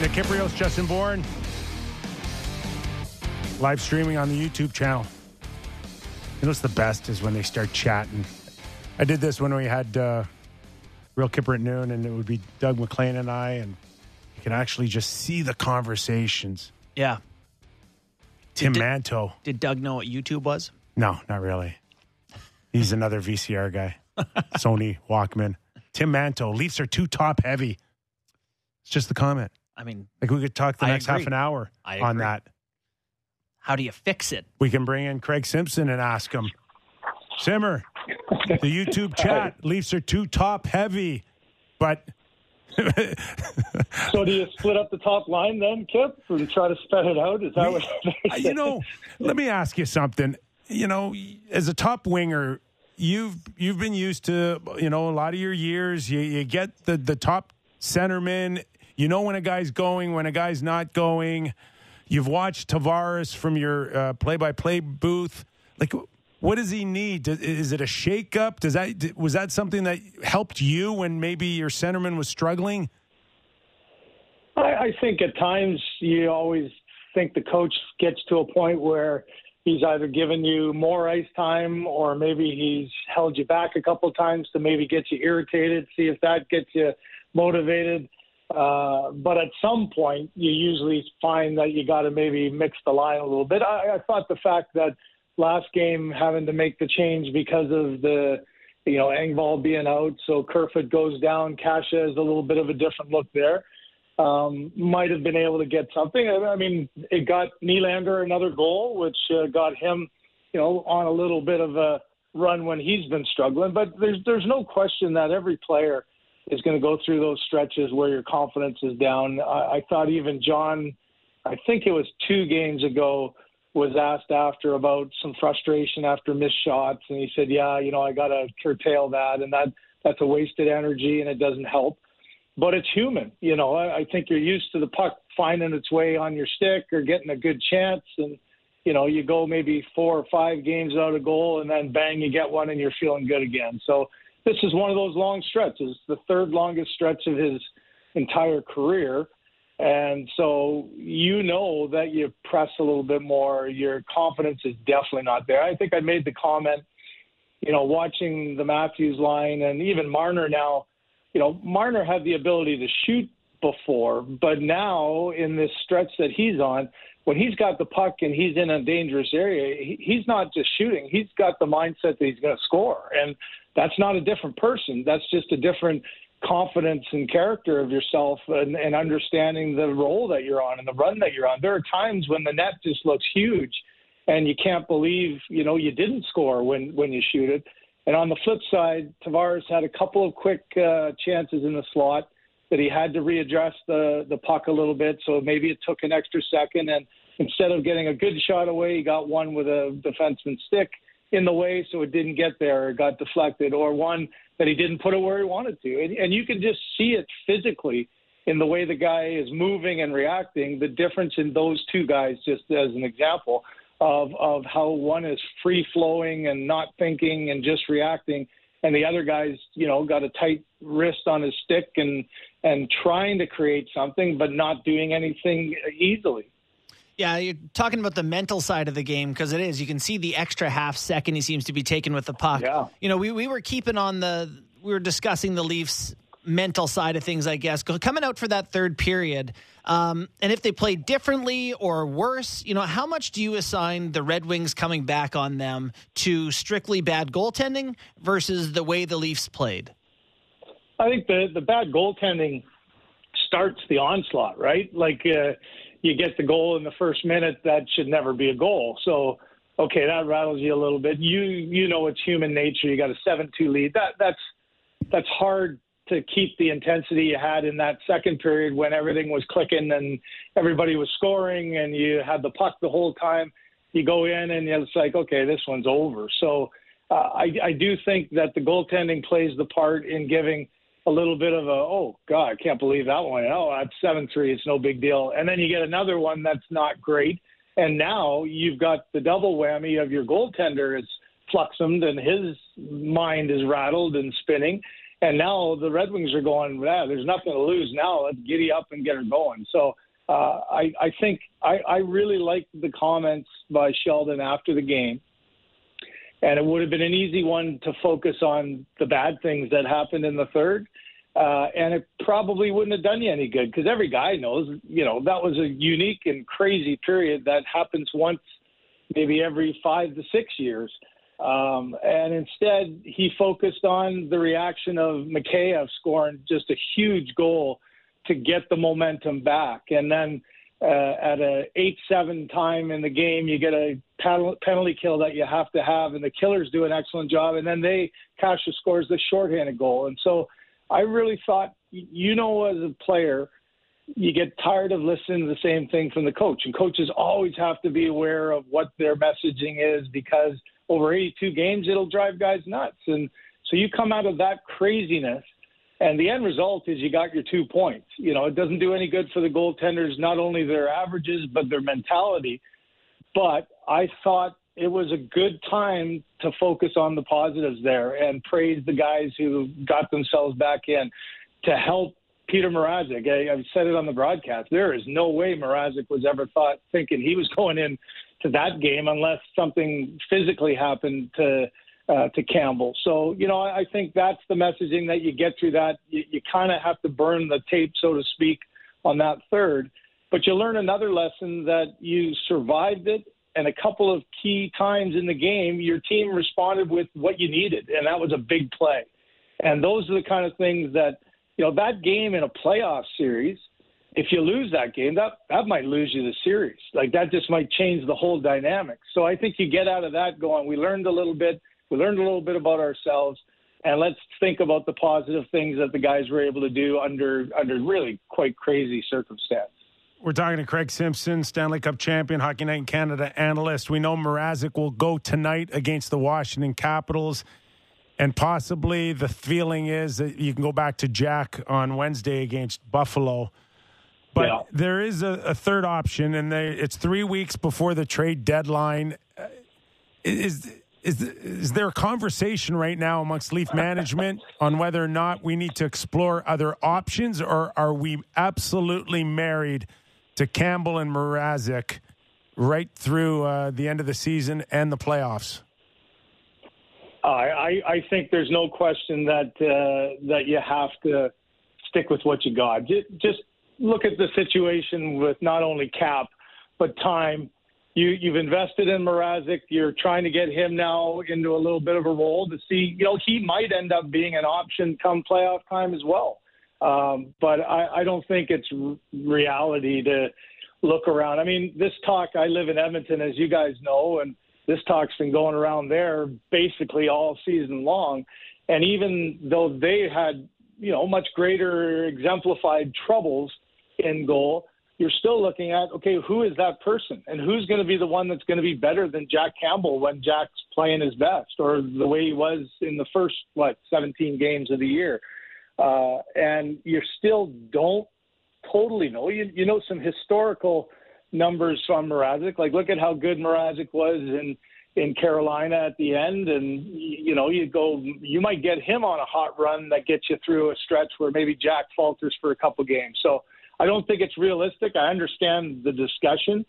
Nick Kypreos, Justin Bourne. Live streaming on the YouTube channel. You know what's the best is when they start chatting. I did this when we had uh, Real Kyper at noon, and it would be Doug MacLean and I, and you can actually just see the conversations. Yeah. Tim Did- Manto. Did Doug know what YouTube was? No, not really. He's another VCR guy. Sony Walkman. Tim Manto. Leafs are too top heavy. It's just the comment. I mean, Like we could talk the I next half an hour on that. how do you fix it? We can bring in Craig Simpson and ask him. Simmer, the YouTube chat. Leafs are too top heavy, but So do you split up the top line then, Kip, and try to spread it out? Is that what? you know, let me ask you something. You know, as a top winger, you've you've been used to you know a lot of your years. You, you get the the top centerman. You know when a guy's going, when a guy's not going. You've watched Tavares from your uh, play-by-play booth. Like, what does he need? Is it a shakeup? Does that was that something that helped you when maybe your centerman was struggling? I, I think at times you always think the coach gets to a point where he's either given you more ice time or maybe he's held you back a couple times to maybe get you irritated, see if that gets you motivated. Uh, but at some point, you usually find that you got to maybe mix the line a little bit. I, I thought the fact that last game having to make the change because of the, you know, Engvall being out, so Kerfoot goes down, Kase has a little bit of a different look there um, might have been able to get something. I I mean, it got Nylander another goal, which uh, got him, you know, on a little bit of a run when he's been struggling. But there's there's no question that every player is going to go through those stretches where your confidence is down. I, I thought even John, I think it was two games ago, was asked after about some frustration after missed shots, and he said, "Yeah, you know, I got to curtail that, and that that's a wasted energy, and it doesn't help." But it's human, you know. I, I think you're used to the puck finding its way on your stick or getting a good chance, and you know, you go maybe four or five games out of goal, and then bang, you get one, and you're feeling good again. So this is one of those long stretches, the third longest stretch of his entire career and so you know that you press a little bit more. Your confidence is definitely not there. I think I made the comment, you know, watching the Matthews line and even Marner now, you know, Marner had the ability to shoot before, but now in this stretch that he's on, when he's got the puck and he's in a dangerous area, he's not just shooting. He's got the mindset that he's going to score. And that's not a different person. That's just a different confidence and character of yourself and, and understanding the role that you're on and the run that you're on. There are times when the net just looks huge and you can't believe, you know, you didn't score when, when you shoot it. And on the flip side, Tavares had a couple of quick uh, chances in the slot that he had to readjust the, the puck a little bit. So maybe it took an extra second. And instead of getting a good shot away, he got one with a defenseman's stick in the way so it didn't get there or got deflected, or one that he didn't put it where he wanted to. And, and you can just see it physically in the way the guy is moving and reacting, the difference in those two guys, just as an example of, of how one is free flowing and not thinking and just reacting. And the other guy's, you know, got a tight wrist on his stick and and trying to create something, but not doing anything easily. Yeah, you're talking about the mental side of the game because it is. You can see the extra half second he seems to be taking with the puck. Yeah. You know, we, we were keeping on the, we were discussing the Leafs mental side of things, I guess, coming out for that third period. Um, and if they play differently or worse, you know, how much do you assign the Red Wings coming back on them to strictly bad goaltending versus the way the Leafs played? I think the, the bad goaltending starts the onslaught, right? Like, uh, you get the goal in the first minute, that should never be a goal. So, okay, that rattles you a little bit. You you know it's human nature. You got a seven-two lead. That that's that's hard to keep the intensity you had in that second period when everything was clicking and everybody was scoring and you had the puck the whole time. You go in and it's like, okay, this one's over. So uh, I, I do think that the goaltending plays the part in giving – a little bit of a oh god, I can't believe that one. Oh, that's seven three. It's no big deal. And then you get another one that's not great. And now you've got the double whammy of your goaltender is fluxumed and his mind is rattled and spinning. And now the Red Wings are going, yeah, there's nothing to lose now. Let's giddy up and get her going. So uh, I, I think I, I really liked the comments by Sheldon after the game and it would have been an easy one to focus on the bad things that happened in the third. Uh, and it probably wouldn't have done you any good because every guy knows, you know, that was a unique and crazy period that happens once, maybe every five to six years. Um, and instead, he focused on the reaction of Mikheyev scoring just a huge goal to get the momentum back. And then uh, at a eight-seven time in the game, you get a penalty kill that you have to have, and the killers do an excellent job, and then they Kase scores the shorthanded goal, and so I really thought, you know, as a player, you get tired of listening to the same thing from the coach, and coaches always have to be aware of what their messaging is because over 82 games it'll drive guys nuts, and so you come out of that craziness and the end result is you got your two points. You know, it doesn't do any good for the goaltenders, not only their averages, but their mentality. But I thought it was a good time to focus on the positives there and praise the guys who got themselves back in to help Peter Mrazek. I, I've said it on the broadcast. There is no way Mrazek was ever thought thinking he was going in to that game unless something physically happened to uh, to Campbell. So, you know, I, I think that's the messaging that you get through that. You, you kind of have to burn the tape, so to speak, on that third. But you learn another lesson that you survived it. And a couple of key times in the game, your team responded with what you needed, and that was a big play. And those are the kind of things that, you know, that game in a playoff series, if you lose that game, that that might lose you the series. Like that just might change the whole dynamic. So I think you get out of that going. We learned a little bit. We learned a little bit about ourselves, and let's think about the positive things that the guys were able to do under under really quite crazy circumstances. We're talking to Craig Simpson, Stanley Cup champion, Hockey Night in Canada analyst. We know Mrazek will go tonight against the Washington Capitals. And possibly the feeling is that you can go back to Jack on Wednesday against Buffalo. But Yeah. there is a, a third option, and they, it's three weeks before the trade deadline. Uh, Is, is, is there a conversation right now amongst Leaf management on whether or not we need to explore other options, or are we absolutely married to Campbell and Mrazek right through uh, the end of the season and the playoffs? I, I think there's no question that uh, that you have to stick with what you got. Just look at the situation with not only cap but time. You you've invested in Mrazek. You're trying to get him now into a little bit of a role to see. You know he might end up being an option come playoff time as well. Um, but I, I don't think it's reality to look around. I mean, this talk. I live in Edmonton, as you guys know, and this talk's been going around there basically all season long. And even though they had, you know, much greater exemplified troubles in goal, you're still looking at, okay, who is that person? And who's going to be the one that's going to be better than Jack Campbell when Jack's playing his best or the way he was in the first, what, 17 games of the year? Uh, and you still don't totally know. You, you know some historical numbers from Mrazek. Like, look at how good Mrazek was in in Carolina at the end, and you know, you go, you might get him on a hot run that gets you through a stretch where maybe Jack falters for a couple games. So, I don't think it's realistic. I understand the discussion,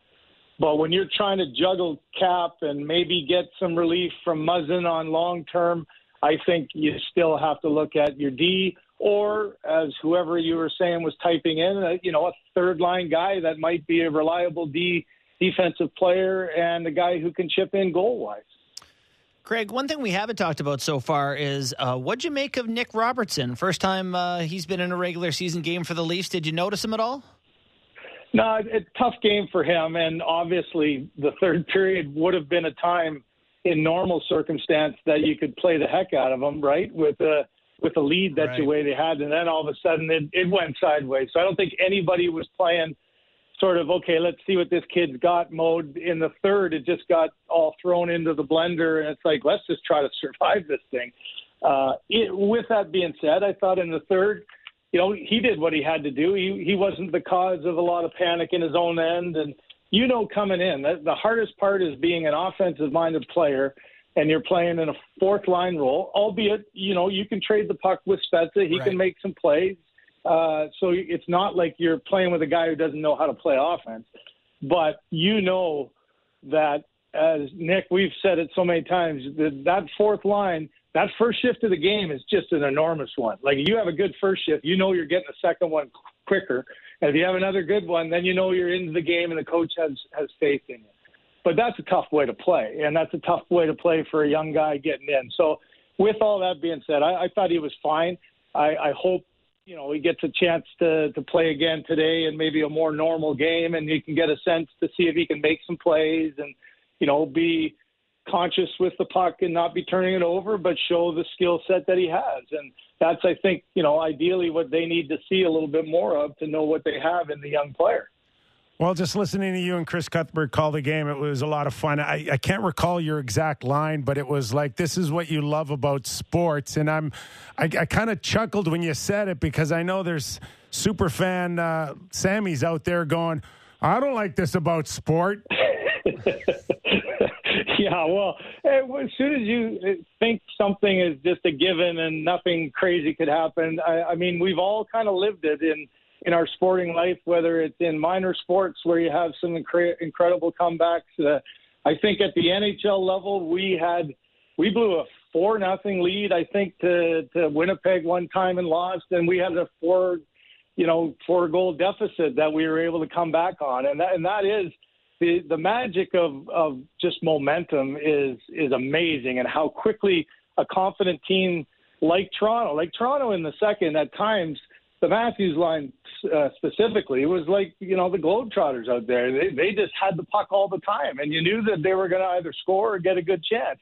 but when you're trying to juggle cap and maybe get some relief from Muzzin on long term, I think you still have to look at your D or as whoever you were saying was typing in, uh, you know, a third line guy that might be a reliable D defensive player and a guy who can chip in goal wise. Craig, one thing we haven't talked about so far is uh, what'd you make of Nick Robertson? First time uh, he's been in a regular season game for the Leafs. Did you notice him at all? No, it's a tough game for him, and obviously the third period would have been a time in normal circumstance that you could play the heck out of him, right? With a with a lead that you Right. way they had, and then all of a sudden it, it went sideways. So I don't think anybody was playing sort of okay, let's see what this kid's got mode. In the third, it just got all thrown into the blender, and it's like let's just try to survive this thing. Uh, it, with that being said, I thought in the third, you know, he did what he had to do. He he wasn't the cause of a lot of panic in his own end, and you know, coming in, that the hardest part is being an offensive-minded player, and you're playing in a fourth line role. Albeit, you know, you can trade the puck with Spezza. He Right. can make some plays. Uh, so it's not like you're playing with a guy who doesn't know how to play offense. But you know that, as Nick, we've said it so many times, that, that fourth line, that first shift of the game is just an enormous one. Like you have a good first shift, you know you're getting a second one quicker. And if you have another good one, then you know you're into the game and the coach has has faith in you. But that's a tough way to play, and that's a tough way to play for a young guy getting in. So, with all that being said, I, I thought he was fine. I, I hope you know he gets a chance to to play again today and maybe a more normal game, and you can get a sense to see if he can make some plays and you know be conscious with the puck and not be turning it over, but show the skill set that he has. And that's, I think, you know, ideally what they need to see a little bit more of to know what they have in the young player. Well, just listening to you and Chris Cuthbert call the game, it was a lot of fun. I, I can't recall your exact line, but it was like, "This is what you love about sports," and I'm, I, I kind of chuckled when you said it because I know there's super fan uh, Sammy's out there going, "I don't like this about sport." yeah, well, eh, as soon as you eh, think something is just a given and nothing crazy could happen, I, I mean, we've all kind of lived it in in our sporting life, whether it's in minor sports where you have some incre- incredible comebacks. Uh, I think at the NHL level, we had we blew a four nothing lead, I think, to to Winnipeg one time and lost, and we had a four, you know, four goal deficit that we were able to come back on, and that and that is the the magic of of just momentum is is amazing, and how quickly a confident team like Toronto, like Toronto in the second at times. The Matthews line uh, specifically, was like you know the Globetrotters out there. They they just had the puck all the time, and you knew that they were going to either score or get a good chance.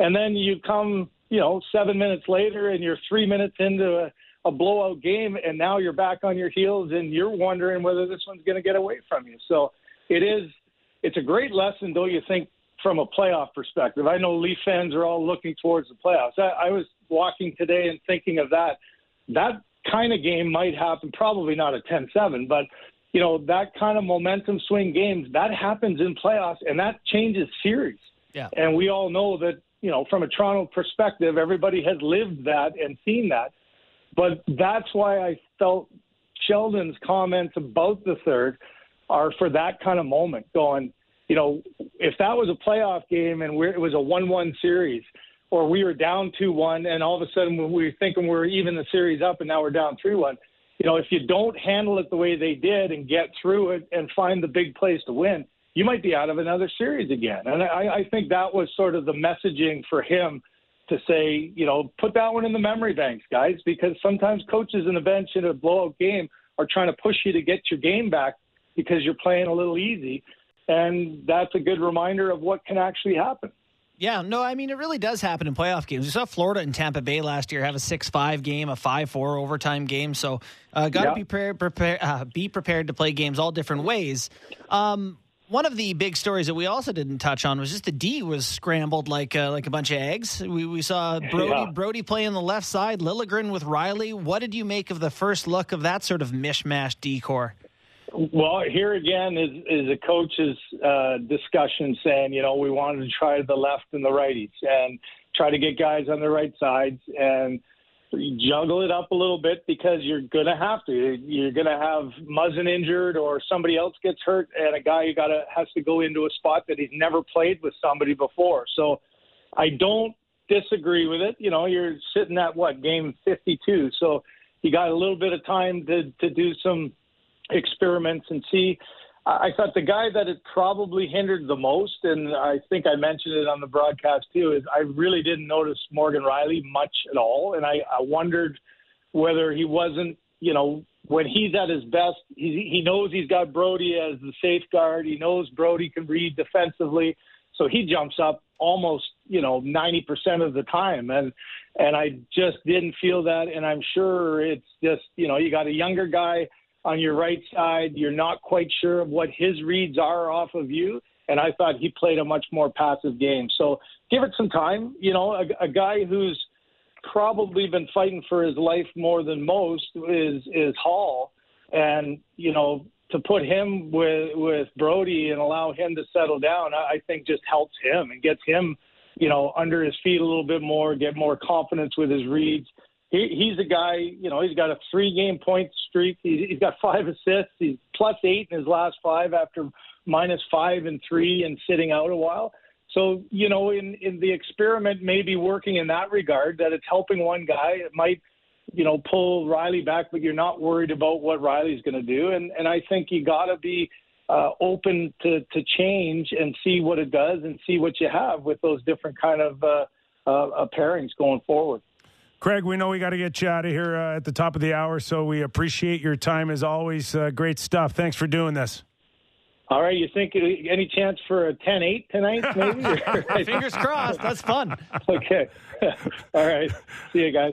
And then you come, you know, seven minutes later, and you're three minutes into a, a blowout game, and now you're back on your heels, and you're wondering whether this one's going to get away from you. So it is. It's a great lesson, don't you think, from a playoff perspective? I know Leaf fans are all looking towards the playoffs. I, I was walking today and thinking of that. That kind of game might happen. Probably not a 10-7, but you know that kind of momentum swing games that happens in playoffs, and that changes series. Yeah. And we all know that you know from a Toronto perspective, everybody has lived that and seen that. But that's why I felt Sheldon's comments about the third are for that kind of moment. Going, you know, if that was a playoff game and we're, it was a one-one series, or we were down two-one, and all of a sudden we were thinking we we're even the series up, and now we're down three-one you know, if you don't handle it the way they did and get through it and find the big plays to win, you might be out of another series again. And I, I think that was sort of the messaging for him to say, you know, put that one in the memory banks, guys, because sometimes coaches in the bench in a blowout game are trying to push you to get your game back because you're playing a little easy. And that's a good reminder of what can actually happen. Yeah, no, I mean, it really does happen in playoff games. We saw Florida and Tampa Bay last year have a 6 5 game, a 5 4 overtime game. So, uh, got to Yeah. be, prepared, prepare, uh, be prepared to play games all different ways. Um, one of the big stories that we also didn't touch on was just the D was scrambled like uh, like a bunch of eggs. We, we saw Brodie Yeah. Brodie play on the left side, Liljegren with Rielly. What did you make of the first look of that sort of mishmash decor? Well, here again is is a coach's uh, discussion saying, you know, we wanted to try the left and the righties and try to get guys on the right sides and juggle it up a little bit because you're gonna have to. You're gonna have Muzzin injured or somebody else gets hurt, and a guy you gotta has to go into a spot that he's never played with somebody before. So, I don't disagree with it. You know, you're sitting at what game 52, so you got a little bit of time to to do some experiments and see. I thought the guy that it probably hindered the most, and I think I mentioned it on the broadcast too, is I really didn't notice Morgan Rielly much at all, and I, I wondered whether he wasn't, you know, when he's at his best, he, he knows he's got Brodie as the safeguard. He knows Brodie can read defensively, so he jumps up almost, you know, ninety percent of the time, and and I just didn't feel that, and I'm sure it's just, you know, you got a younger guy on your right side. You're not quite sure of what his reads are off of you. And I thought he played a much more passive game. So give it some time. You know, a, a guy who's probably been fighting for his life more than most is is Hall. And, you know, to put him with with Brodie and allow him to settle down, I, I think just helps him and gets him, you know, under his feet a little bit more, get more confidence with his reads he, he's a guy, you know, he's got a three game point streak. He, he's got five assists. He's plus eight in his last five after minus five and three and sitting out a while. So, you know, in, in the experiment may be working in that regard that it's helping one guy. It might, you know, pull Rielly back, but you're not worried about what Rielly's going to do. And, and I think you got to be uh, open to, to change and see what it does and see what you have with those different kind of uh, uh, pairings going forward. Craig, we know we got to get you out of here uh, at the top of the hour, so we appreciate your time as always. Uh, great stuff. Thanks for doing this. All right, you think any chance for a 10-8 tonight, maybe? Fingers crossed. That's fun. okay. all right. See you guys.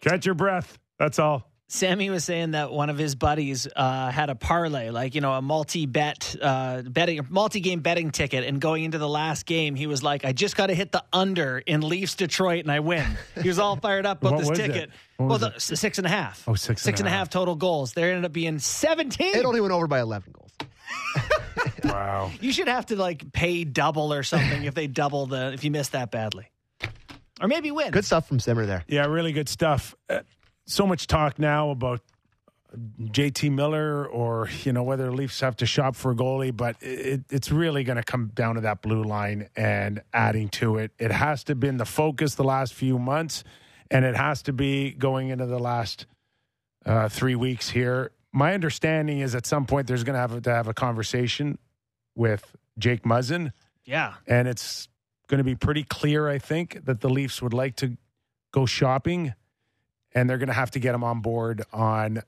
Catch your breath. That's all. Sammy was saying that one of his buddies uh, had a parlay, like you know, a multi-bet uh, betting, multi-game betting ticket, and going into the last game, he was like, "I just got to hit the under in Leafs Detroit, and I win." He was all fired up about this was ticket. it? What Well, was the, six and a half. Oh, six and and a half. half total goals. There ended up being seventeen. It only went over by 11 goals. Wow. you should have to like pay double or something if they double the if you miss that badly, or maybe win. Good stuff from Simmer there. Yeah, really good stuff. Uh, so much talk now about JT Miller or, you know, whether the Leafs have to shop for a goalie, but it, it's really going to come down to that blue line and adding to it. It has to have been the focus the last few months, and it has to be going into the last uh, three weeks here. My understanding is at some point there's going to have to have a conversation with Jake Muzzin, Yeah, and it's going to be pretty clear, I think, that the Leafs would like to go shopping, and they're going to have to get him on board on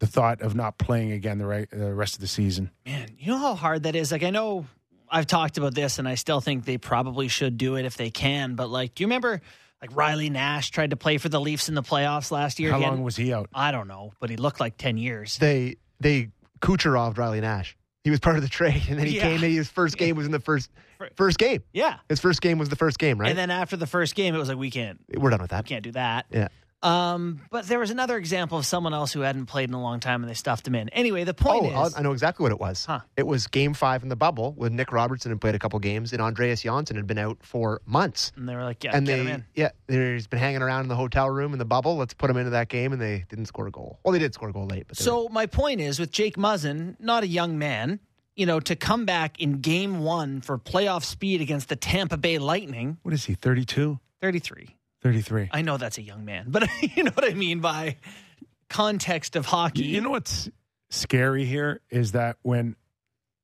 the thought of not playing again the, right, the rest of the season. Man, you know how hard that is? Like, I know I've talked about this and I still think they probably should do it if they can, but like, do you remember Like Riley Nash tried to play for the Leafs in the playoffs last year. How long was he out? I don't know, but he looked like 10 years. They they Kucherov Riley Nash. He was part of the trade, and then he Yeah. came in. His first game was in the first first game. Yeah. His first game was the first game, right? And then after the first game, it was like, we can't, We're done with that. we can't do that. Yeah. Um, but there was another example of someone else who hadn't played in a long time and they stuffed him in. Anyway, the point Oh, is, I know exactly what it was. Huh. It was game five in the bubble when Nick Robertson had played a couple games and Andreas Johnsson had been out for months. and they were like, yeah, and get they, him in. yeah, he's been hanging around in the hotel room in the bubble. Let's put him into that game, and they didn't score a goal. Well, they did score a goal late, but they were- So my point is with Jake Muzzin, not a young man, you know, to come back in game one for playoff speed against the Tampa Bay Lightning, What is he, 32? 33. 33. I know that's a young man, but you know what I mean by context of hockey. You know what's scary here is that when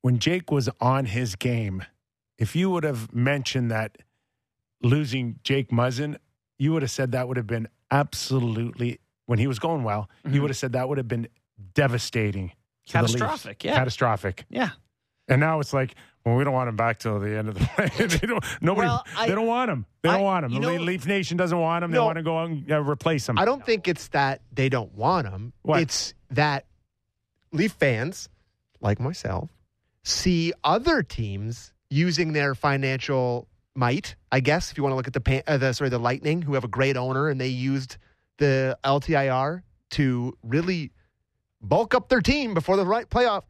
when Jake was on his game, if you would have mentioned that losing Jake Muzzin, you would have said that would have been absolutely when he was going well. Mhm. You would have said that would have been devastating, to the Leafs. Catastrophic, yeah. catastrophic. yeah. And now it's like, well, we don't want him back till the end of the play. they don't. Nobody. Well, I- they don't want him. They I- don't want him. The know- Leaf Nation doesn't want him. They want to go and uh, replace him. I don't think it's that they don't want him. What? It's that Leaf fans, like myself, see other teams using their financial might. I guess if you want to look at the pan, uh, the sorry the Lightning, who have a great owner, and they used the LTIR to really bulk up their team before the right playoff.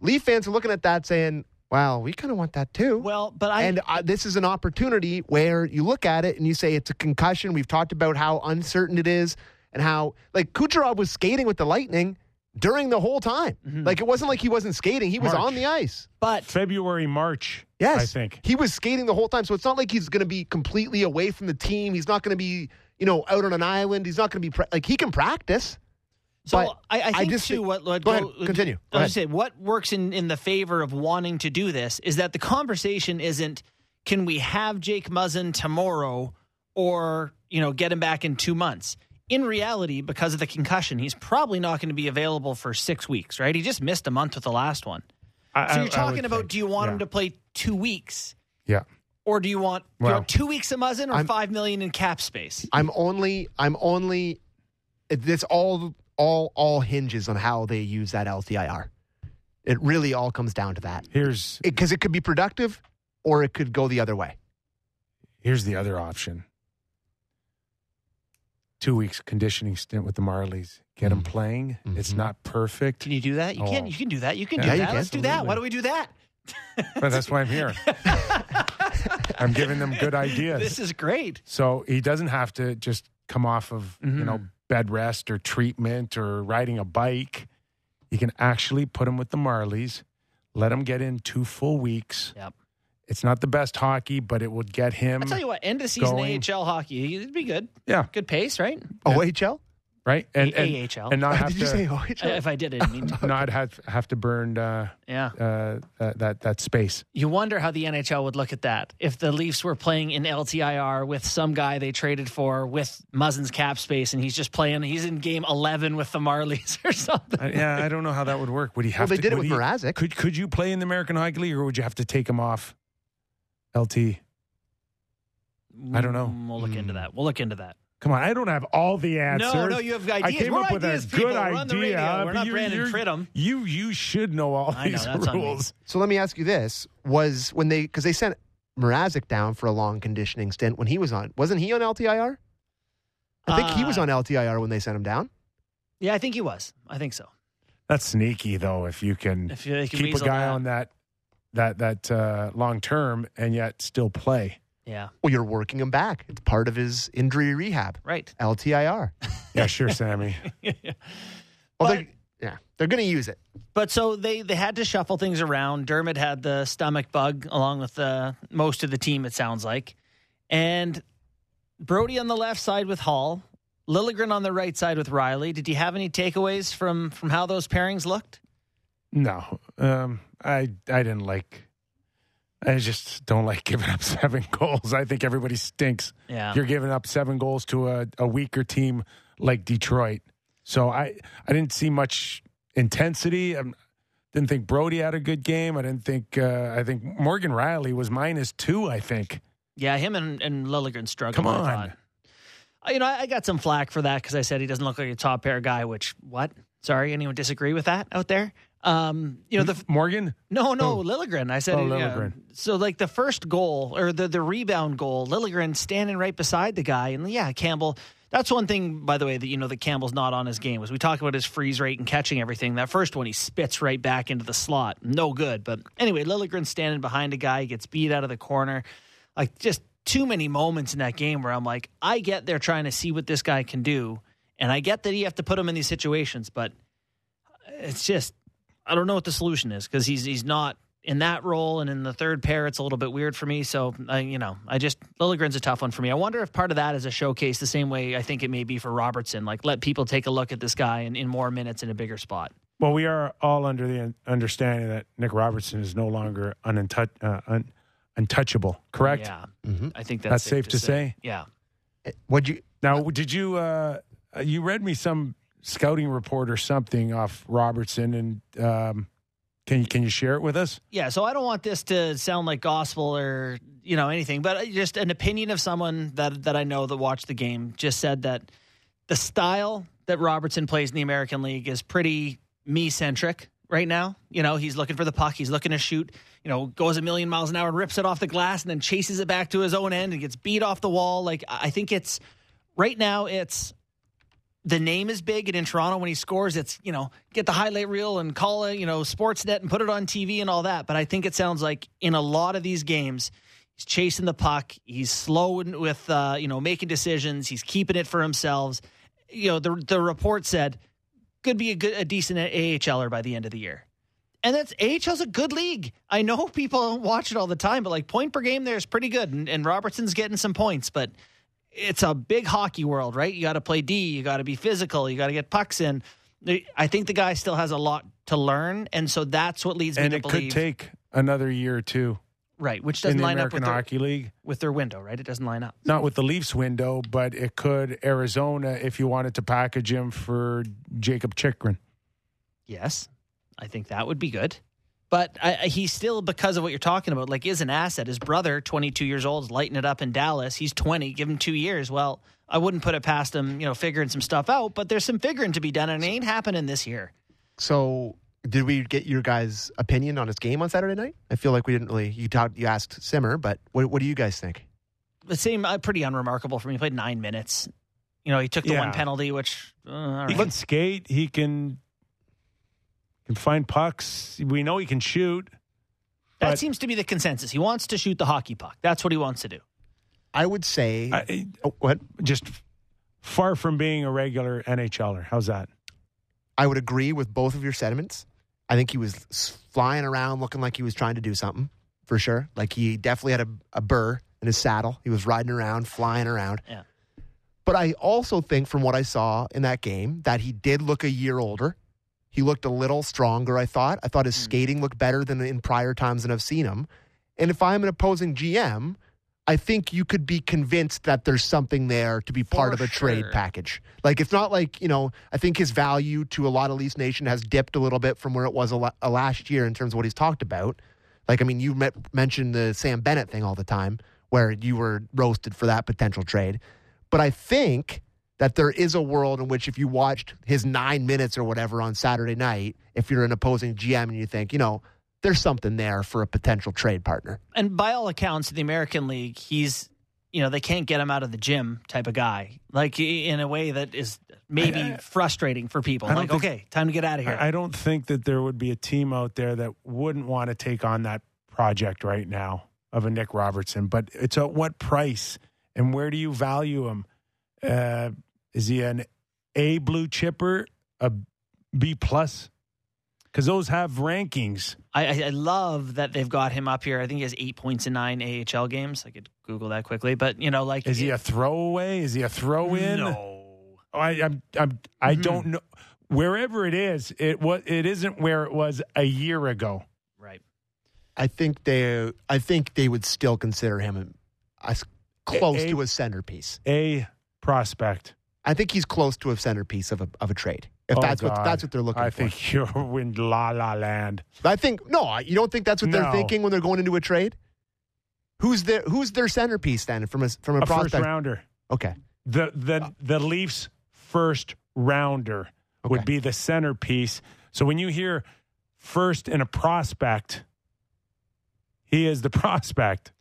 Leaf fans are looking at that saying, "Wow, we kind of want that too." Well, but I and uh, this is an opportunity where you look at it and you say it's a concussion. We've talked about how uncertain it is and how like Kucherov was skating with the Lightning during the whole time. Like it wasn't like he wasn't skating; he was on the ice. but February, March. Yes, I think. he was skating the whole time. So it's not like he's going to be completely away from the team. He's not going to be you know out on an island. He's not going to be pra- like he can practice. So But I, I I think just too. think- what, what Go ahead, continue. Go I was ahead. gonna say what works in in the favor of wanting to do this is that the conversation isn't can we have Jake Muzzin tomorrow or you know get him back in two months. In reality, because of the concussion, he's probably not going to be available for six weeks. Right? He just missed a month with the last one. I- So you're I talking would about think. do you want Yeah. him to play two weeks Yeah. or do you want, do you Well- want two weeks of Muzzin or I'm- five million in cap space? I'm only I'm only it, this all all all hinges on how they use that LTIR. It really all comes down to that Here's because it, could be productive or it could go the other way. here's the other option. Two weeks conditioning stint with the Marlies. Get them playing. It's Mhm. not perfect, Can you do that? You can. Oh. You can do that. You can Yeah, do you that. can. Let's do that. Why don't we do that? but that's why I'm here. I'm giving them good ideas. This is great. So he doesn't have to just come off of you Mhm. know bed rest or treatment or riding a bike. You can actually put him with the Marlies, let him get in two full weeks. Yep. It's not the best hockey, but it would get him I tell you what, end of season Going. AHL hockey, it'd be good. Yeah. Good pace, right? OHL? Right and, A- and, AHL. and not have Did you to say OHL? If I did, I didn't mean to. not have have to burn uh, Yeah. uh, that, that that space. You wonder how the NHL would look at that if the Leafs were playing in LTIR with some guy they traded for with Muzzin's cap space, and he's just playing. He's in game eleven with the Marlies or something. I, yeah, I don't know how that would work. Would he have? they to, did it with he- Mrazek. Could could you play in the American Hockey League, or would you have to take him off? LT. I don't know. Mm, We'll look into that. We'll look into that. Come on, I don't have all the answers. No, no, you have ideas. I came We're up with ideas a people. good We're on the idea. radio. We're but not you- Brandon you're- Pridham. You you should know all I know, these that's on me. rules. So let me ask you this: Was when they because they sent Mrazek down for a long conditioning stint when he was on? Wasn't he on LTIR? I think he was Uh, on LTIR when they sent him down. Yeah, I think he was. I think so. That's sneaky though. If you can If you, if you keep a guy that. on that that that uh, long term and yet still play. Yeah, Well, you're working him back. It's part of his injury rehab. right. LTIR. Yeah, sure, Sammy. Well, But- they're, yeah, they're going to use it. But so they they had to shuffle things around. Dermott had the stomach bug along with the most of the team. It sounds like, and Brodie on the left side with Hall, Liljegren on the right side with Rielly. Did you have any takeaways from from how those pairings looked? No, um, I I didn't like. I just don't like giving up seven goals. I think everybody stinks. Yeah, You're giving up seven goals to a, a weaker team like Detroit. So I I didn't see much intensity. I didn't think Brodie had a good game. I didn't think uh, I think Morgan Rielly was minus two. I think. yeah. Him and and Liljegren struggled. Come on. thought. you know, I, I got some flack for that because I said he doesn't look like a top pair guy. Which what? Sorry, anyone disagree with that out there? Um, you know, the Morgan? no, no, Liljegren. I said, Oh, yeah. So, like the first goal or the the rebound goal, Liljegren standing right beside the guy, and yeah, Campbell. That's one thing, by the way, that you know that Campbell's not on his game. Was we talk about his freeze rate and catching everything. That first one, he spits right back into the slot, no good. But anyway, Liljegren standing behind a guy, he gets beat out of the corner, like just too many moments in that game where I'm like, I get they're trying to see what this guy can do, and I get that you have to put him in these situations, but it's just I don't know what the solution is because he's he's not in that role, and in the third pair, it's a little bit weird for me. So, I, you know, I just Liljegren's a tough one for me. I wonder if part of that is a showcase, the same way I think it may be for Robertson. Like, let people take a look at this guy in, in more minutes in a bigger spot. Well, we are all under the understanding that Nick Robertson is no longer unintou- uh, un- untouchable, correct? Yeah, Mm-hmm. I think that's, That's safe to say. Yeah, What'd you? Now, did you uh, you read me some scouting report or something off Robertson, and um, can you can you share it with us? yeah. So I don't want this to sound like gospel or you know anything, but just an opinion of someone that that I know that watched the game just said that the style that Robertson plays in the American League is pretty me centric right now. You know, he's looking for the puck, he's looking to shoot, you know, goes a million miles an hour and rips it off the glass and then chases it back to his own end and gets beat off the wall. Like I think it's right now it's the name is big and in Toronto when he scores it's, you know, get the highlight reel and call it, you know, Sportsnet and put it on TV and all that. But I think it sounds like in a lot of these games He's chasing the puck. He's slow with uh, you know making decisions. He's keeping it for himself. You know the the report said could be a good a decent AHLer by the end of the year. And that's AHL's a good league. I know people watch it all the time, but like point per game there is pretty good. And, and Robertson's getting some points, but it's a big hockey world, right? You got to play D. You got to be physical. You got to get pucks in. I think the guy still has a lot to learn, and so that's what leads me And to believe. And it could take another year or two right, which doesn't line up American with their, Hockey League. with their window, right? It doesn't line up. Not with the Leafs window, but it could Arizona if you wanted to package him for Jakob Chychrun. Yes, I think that would be good. But I, I- he's still, because of what you're talking about, like is an asset. His brother, 22 years old, is lighting it up in Dallas. He's 20. Give him two years. Well, I wouldn't put it past him, you know, figuring some stuff out. But there's some figuring to be done, and it ain't happening this year. So, did we get your guys' opinion on his game on Saturday night? I feel like we didn't really. You talked. You asked Simmer, but what, what do you guys think? The same, uh, pretty unremarkable for me. He played nine minutes. You know, he took the Yeah. one penalty, which uh, all He right. can skate. He can can find pucks. We know he can shoot. that seems to be the consensus. He wants to shoot the hockey puck. That's what he wants to do. I would say. I, oh, what? just far from being a regular NHLer. How's that? I would agree with both of your sentiments. I think he was flying around looking like he was trying to do something for sure. Like he definitely had a, a burr in his saddle. He was riding around, flying around. Yeah. But I also think from what I saw in that game that he did look a year older. He looked a little stronger, I thought. I thought his hmm. skating looked better than in prior times that I've seen him. And if I'm an opposing GM, I think you could be convinced that there's something there to be part of a trade package. Like it's not like you know. I think his value to a lot of Leafs Nation has dipped a little bit from where it was a, la- a last year in terms of what he's talked about. Like I mean, you met, mentioned the Sam Bennett thing all the time, where you were roasted for that potential trade. But I think that there is a world in which if you watched his nine minutes or whatever on Saturday night, if you're an opposing GM and you think, you know, there's something there for a potential trade partner. and by all accounts, the American League, he's you know they can't get him out of the gym type of guy, like in a way that is maybe I- I- frustrating for people. Like, think- okay, time to get out of here. I I don't think that there would be a team out there that wouldn't want to take on that project right now of a Nick Robertson. But it's at what price and where do you value him? Uh, is he an A blue chipper, a B plus? Because those have rankings. I, I, I love that they've got him up here. I think he has eight points in nine AHL games. I could Google that quickly, but you know, like Is he a throwaway? Is he a throw in? No. I, I'm, I'm, I Mhm. don't know. Wherever it is, it was. It isn't where it was a year ago. Right. I think they I think they would still consider him as close A- to a centerpiece. A prospect. I think he's close to a centerpiece of a of a trade. If Oh, that's what that's what they're looking I for. I think you're in la la land. I think no, you don't think that's what they're thinking when they're going into a trade? Who's their who's their centerpiece then from a from a, A first rounder. Okay. the the the Leafs first rounder would be the centerpiece. So when you hear first in a prospect, he is the prospect.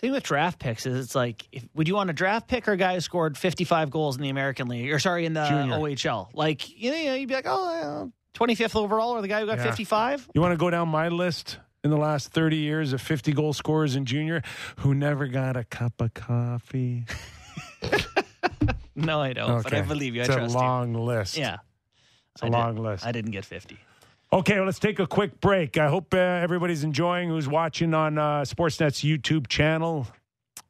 Thing with draft picks is it's like, if, would you want a draft pick or a guy who scored 55 goals in the American League or sorry in the Junior. OHL? Like, you know, you'd be like, oh, uh, 25th overall or the guy who got Yeah. 55? You want to go down my list in the last 30 years of 50 goal scorers in junior who never got a cup of coffee? No, I don't. But I believe you. I it's I a trust long list. Yeah, It's a I did- long list. I didn't get 50. Okay, well, let's take a quick break. I hope uh, everybody's enjoying who's watching on uh, Sportsnet's YouTube channel.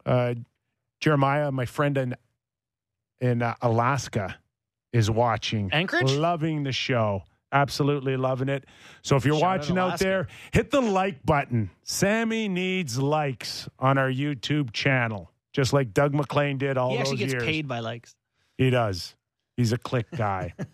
Uh, Jeremiah, my friend in in uh, Alaska, is watching. Anchorage? loving the show. Absolutely loving it. So if you're Shout watching out Alaska. there, hit the like button. Sammy needs likes on our YouTube channel, just like Doug MacLean did all He those years. He actually gets years. paid by likes. He does. He's a click guy.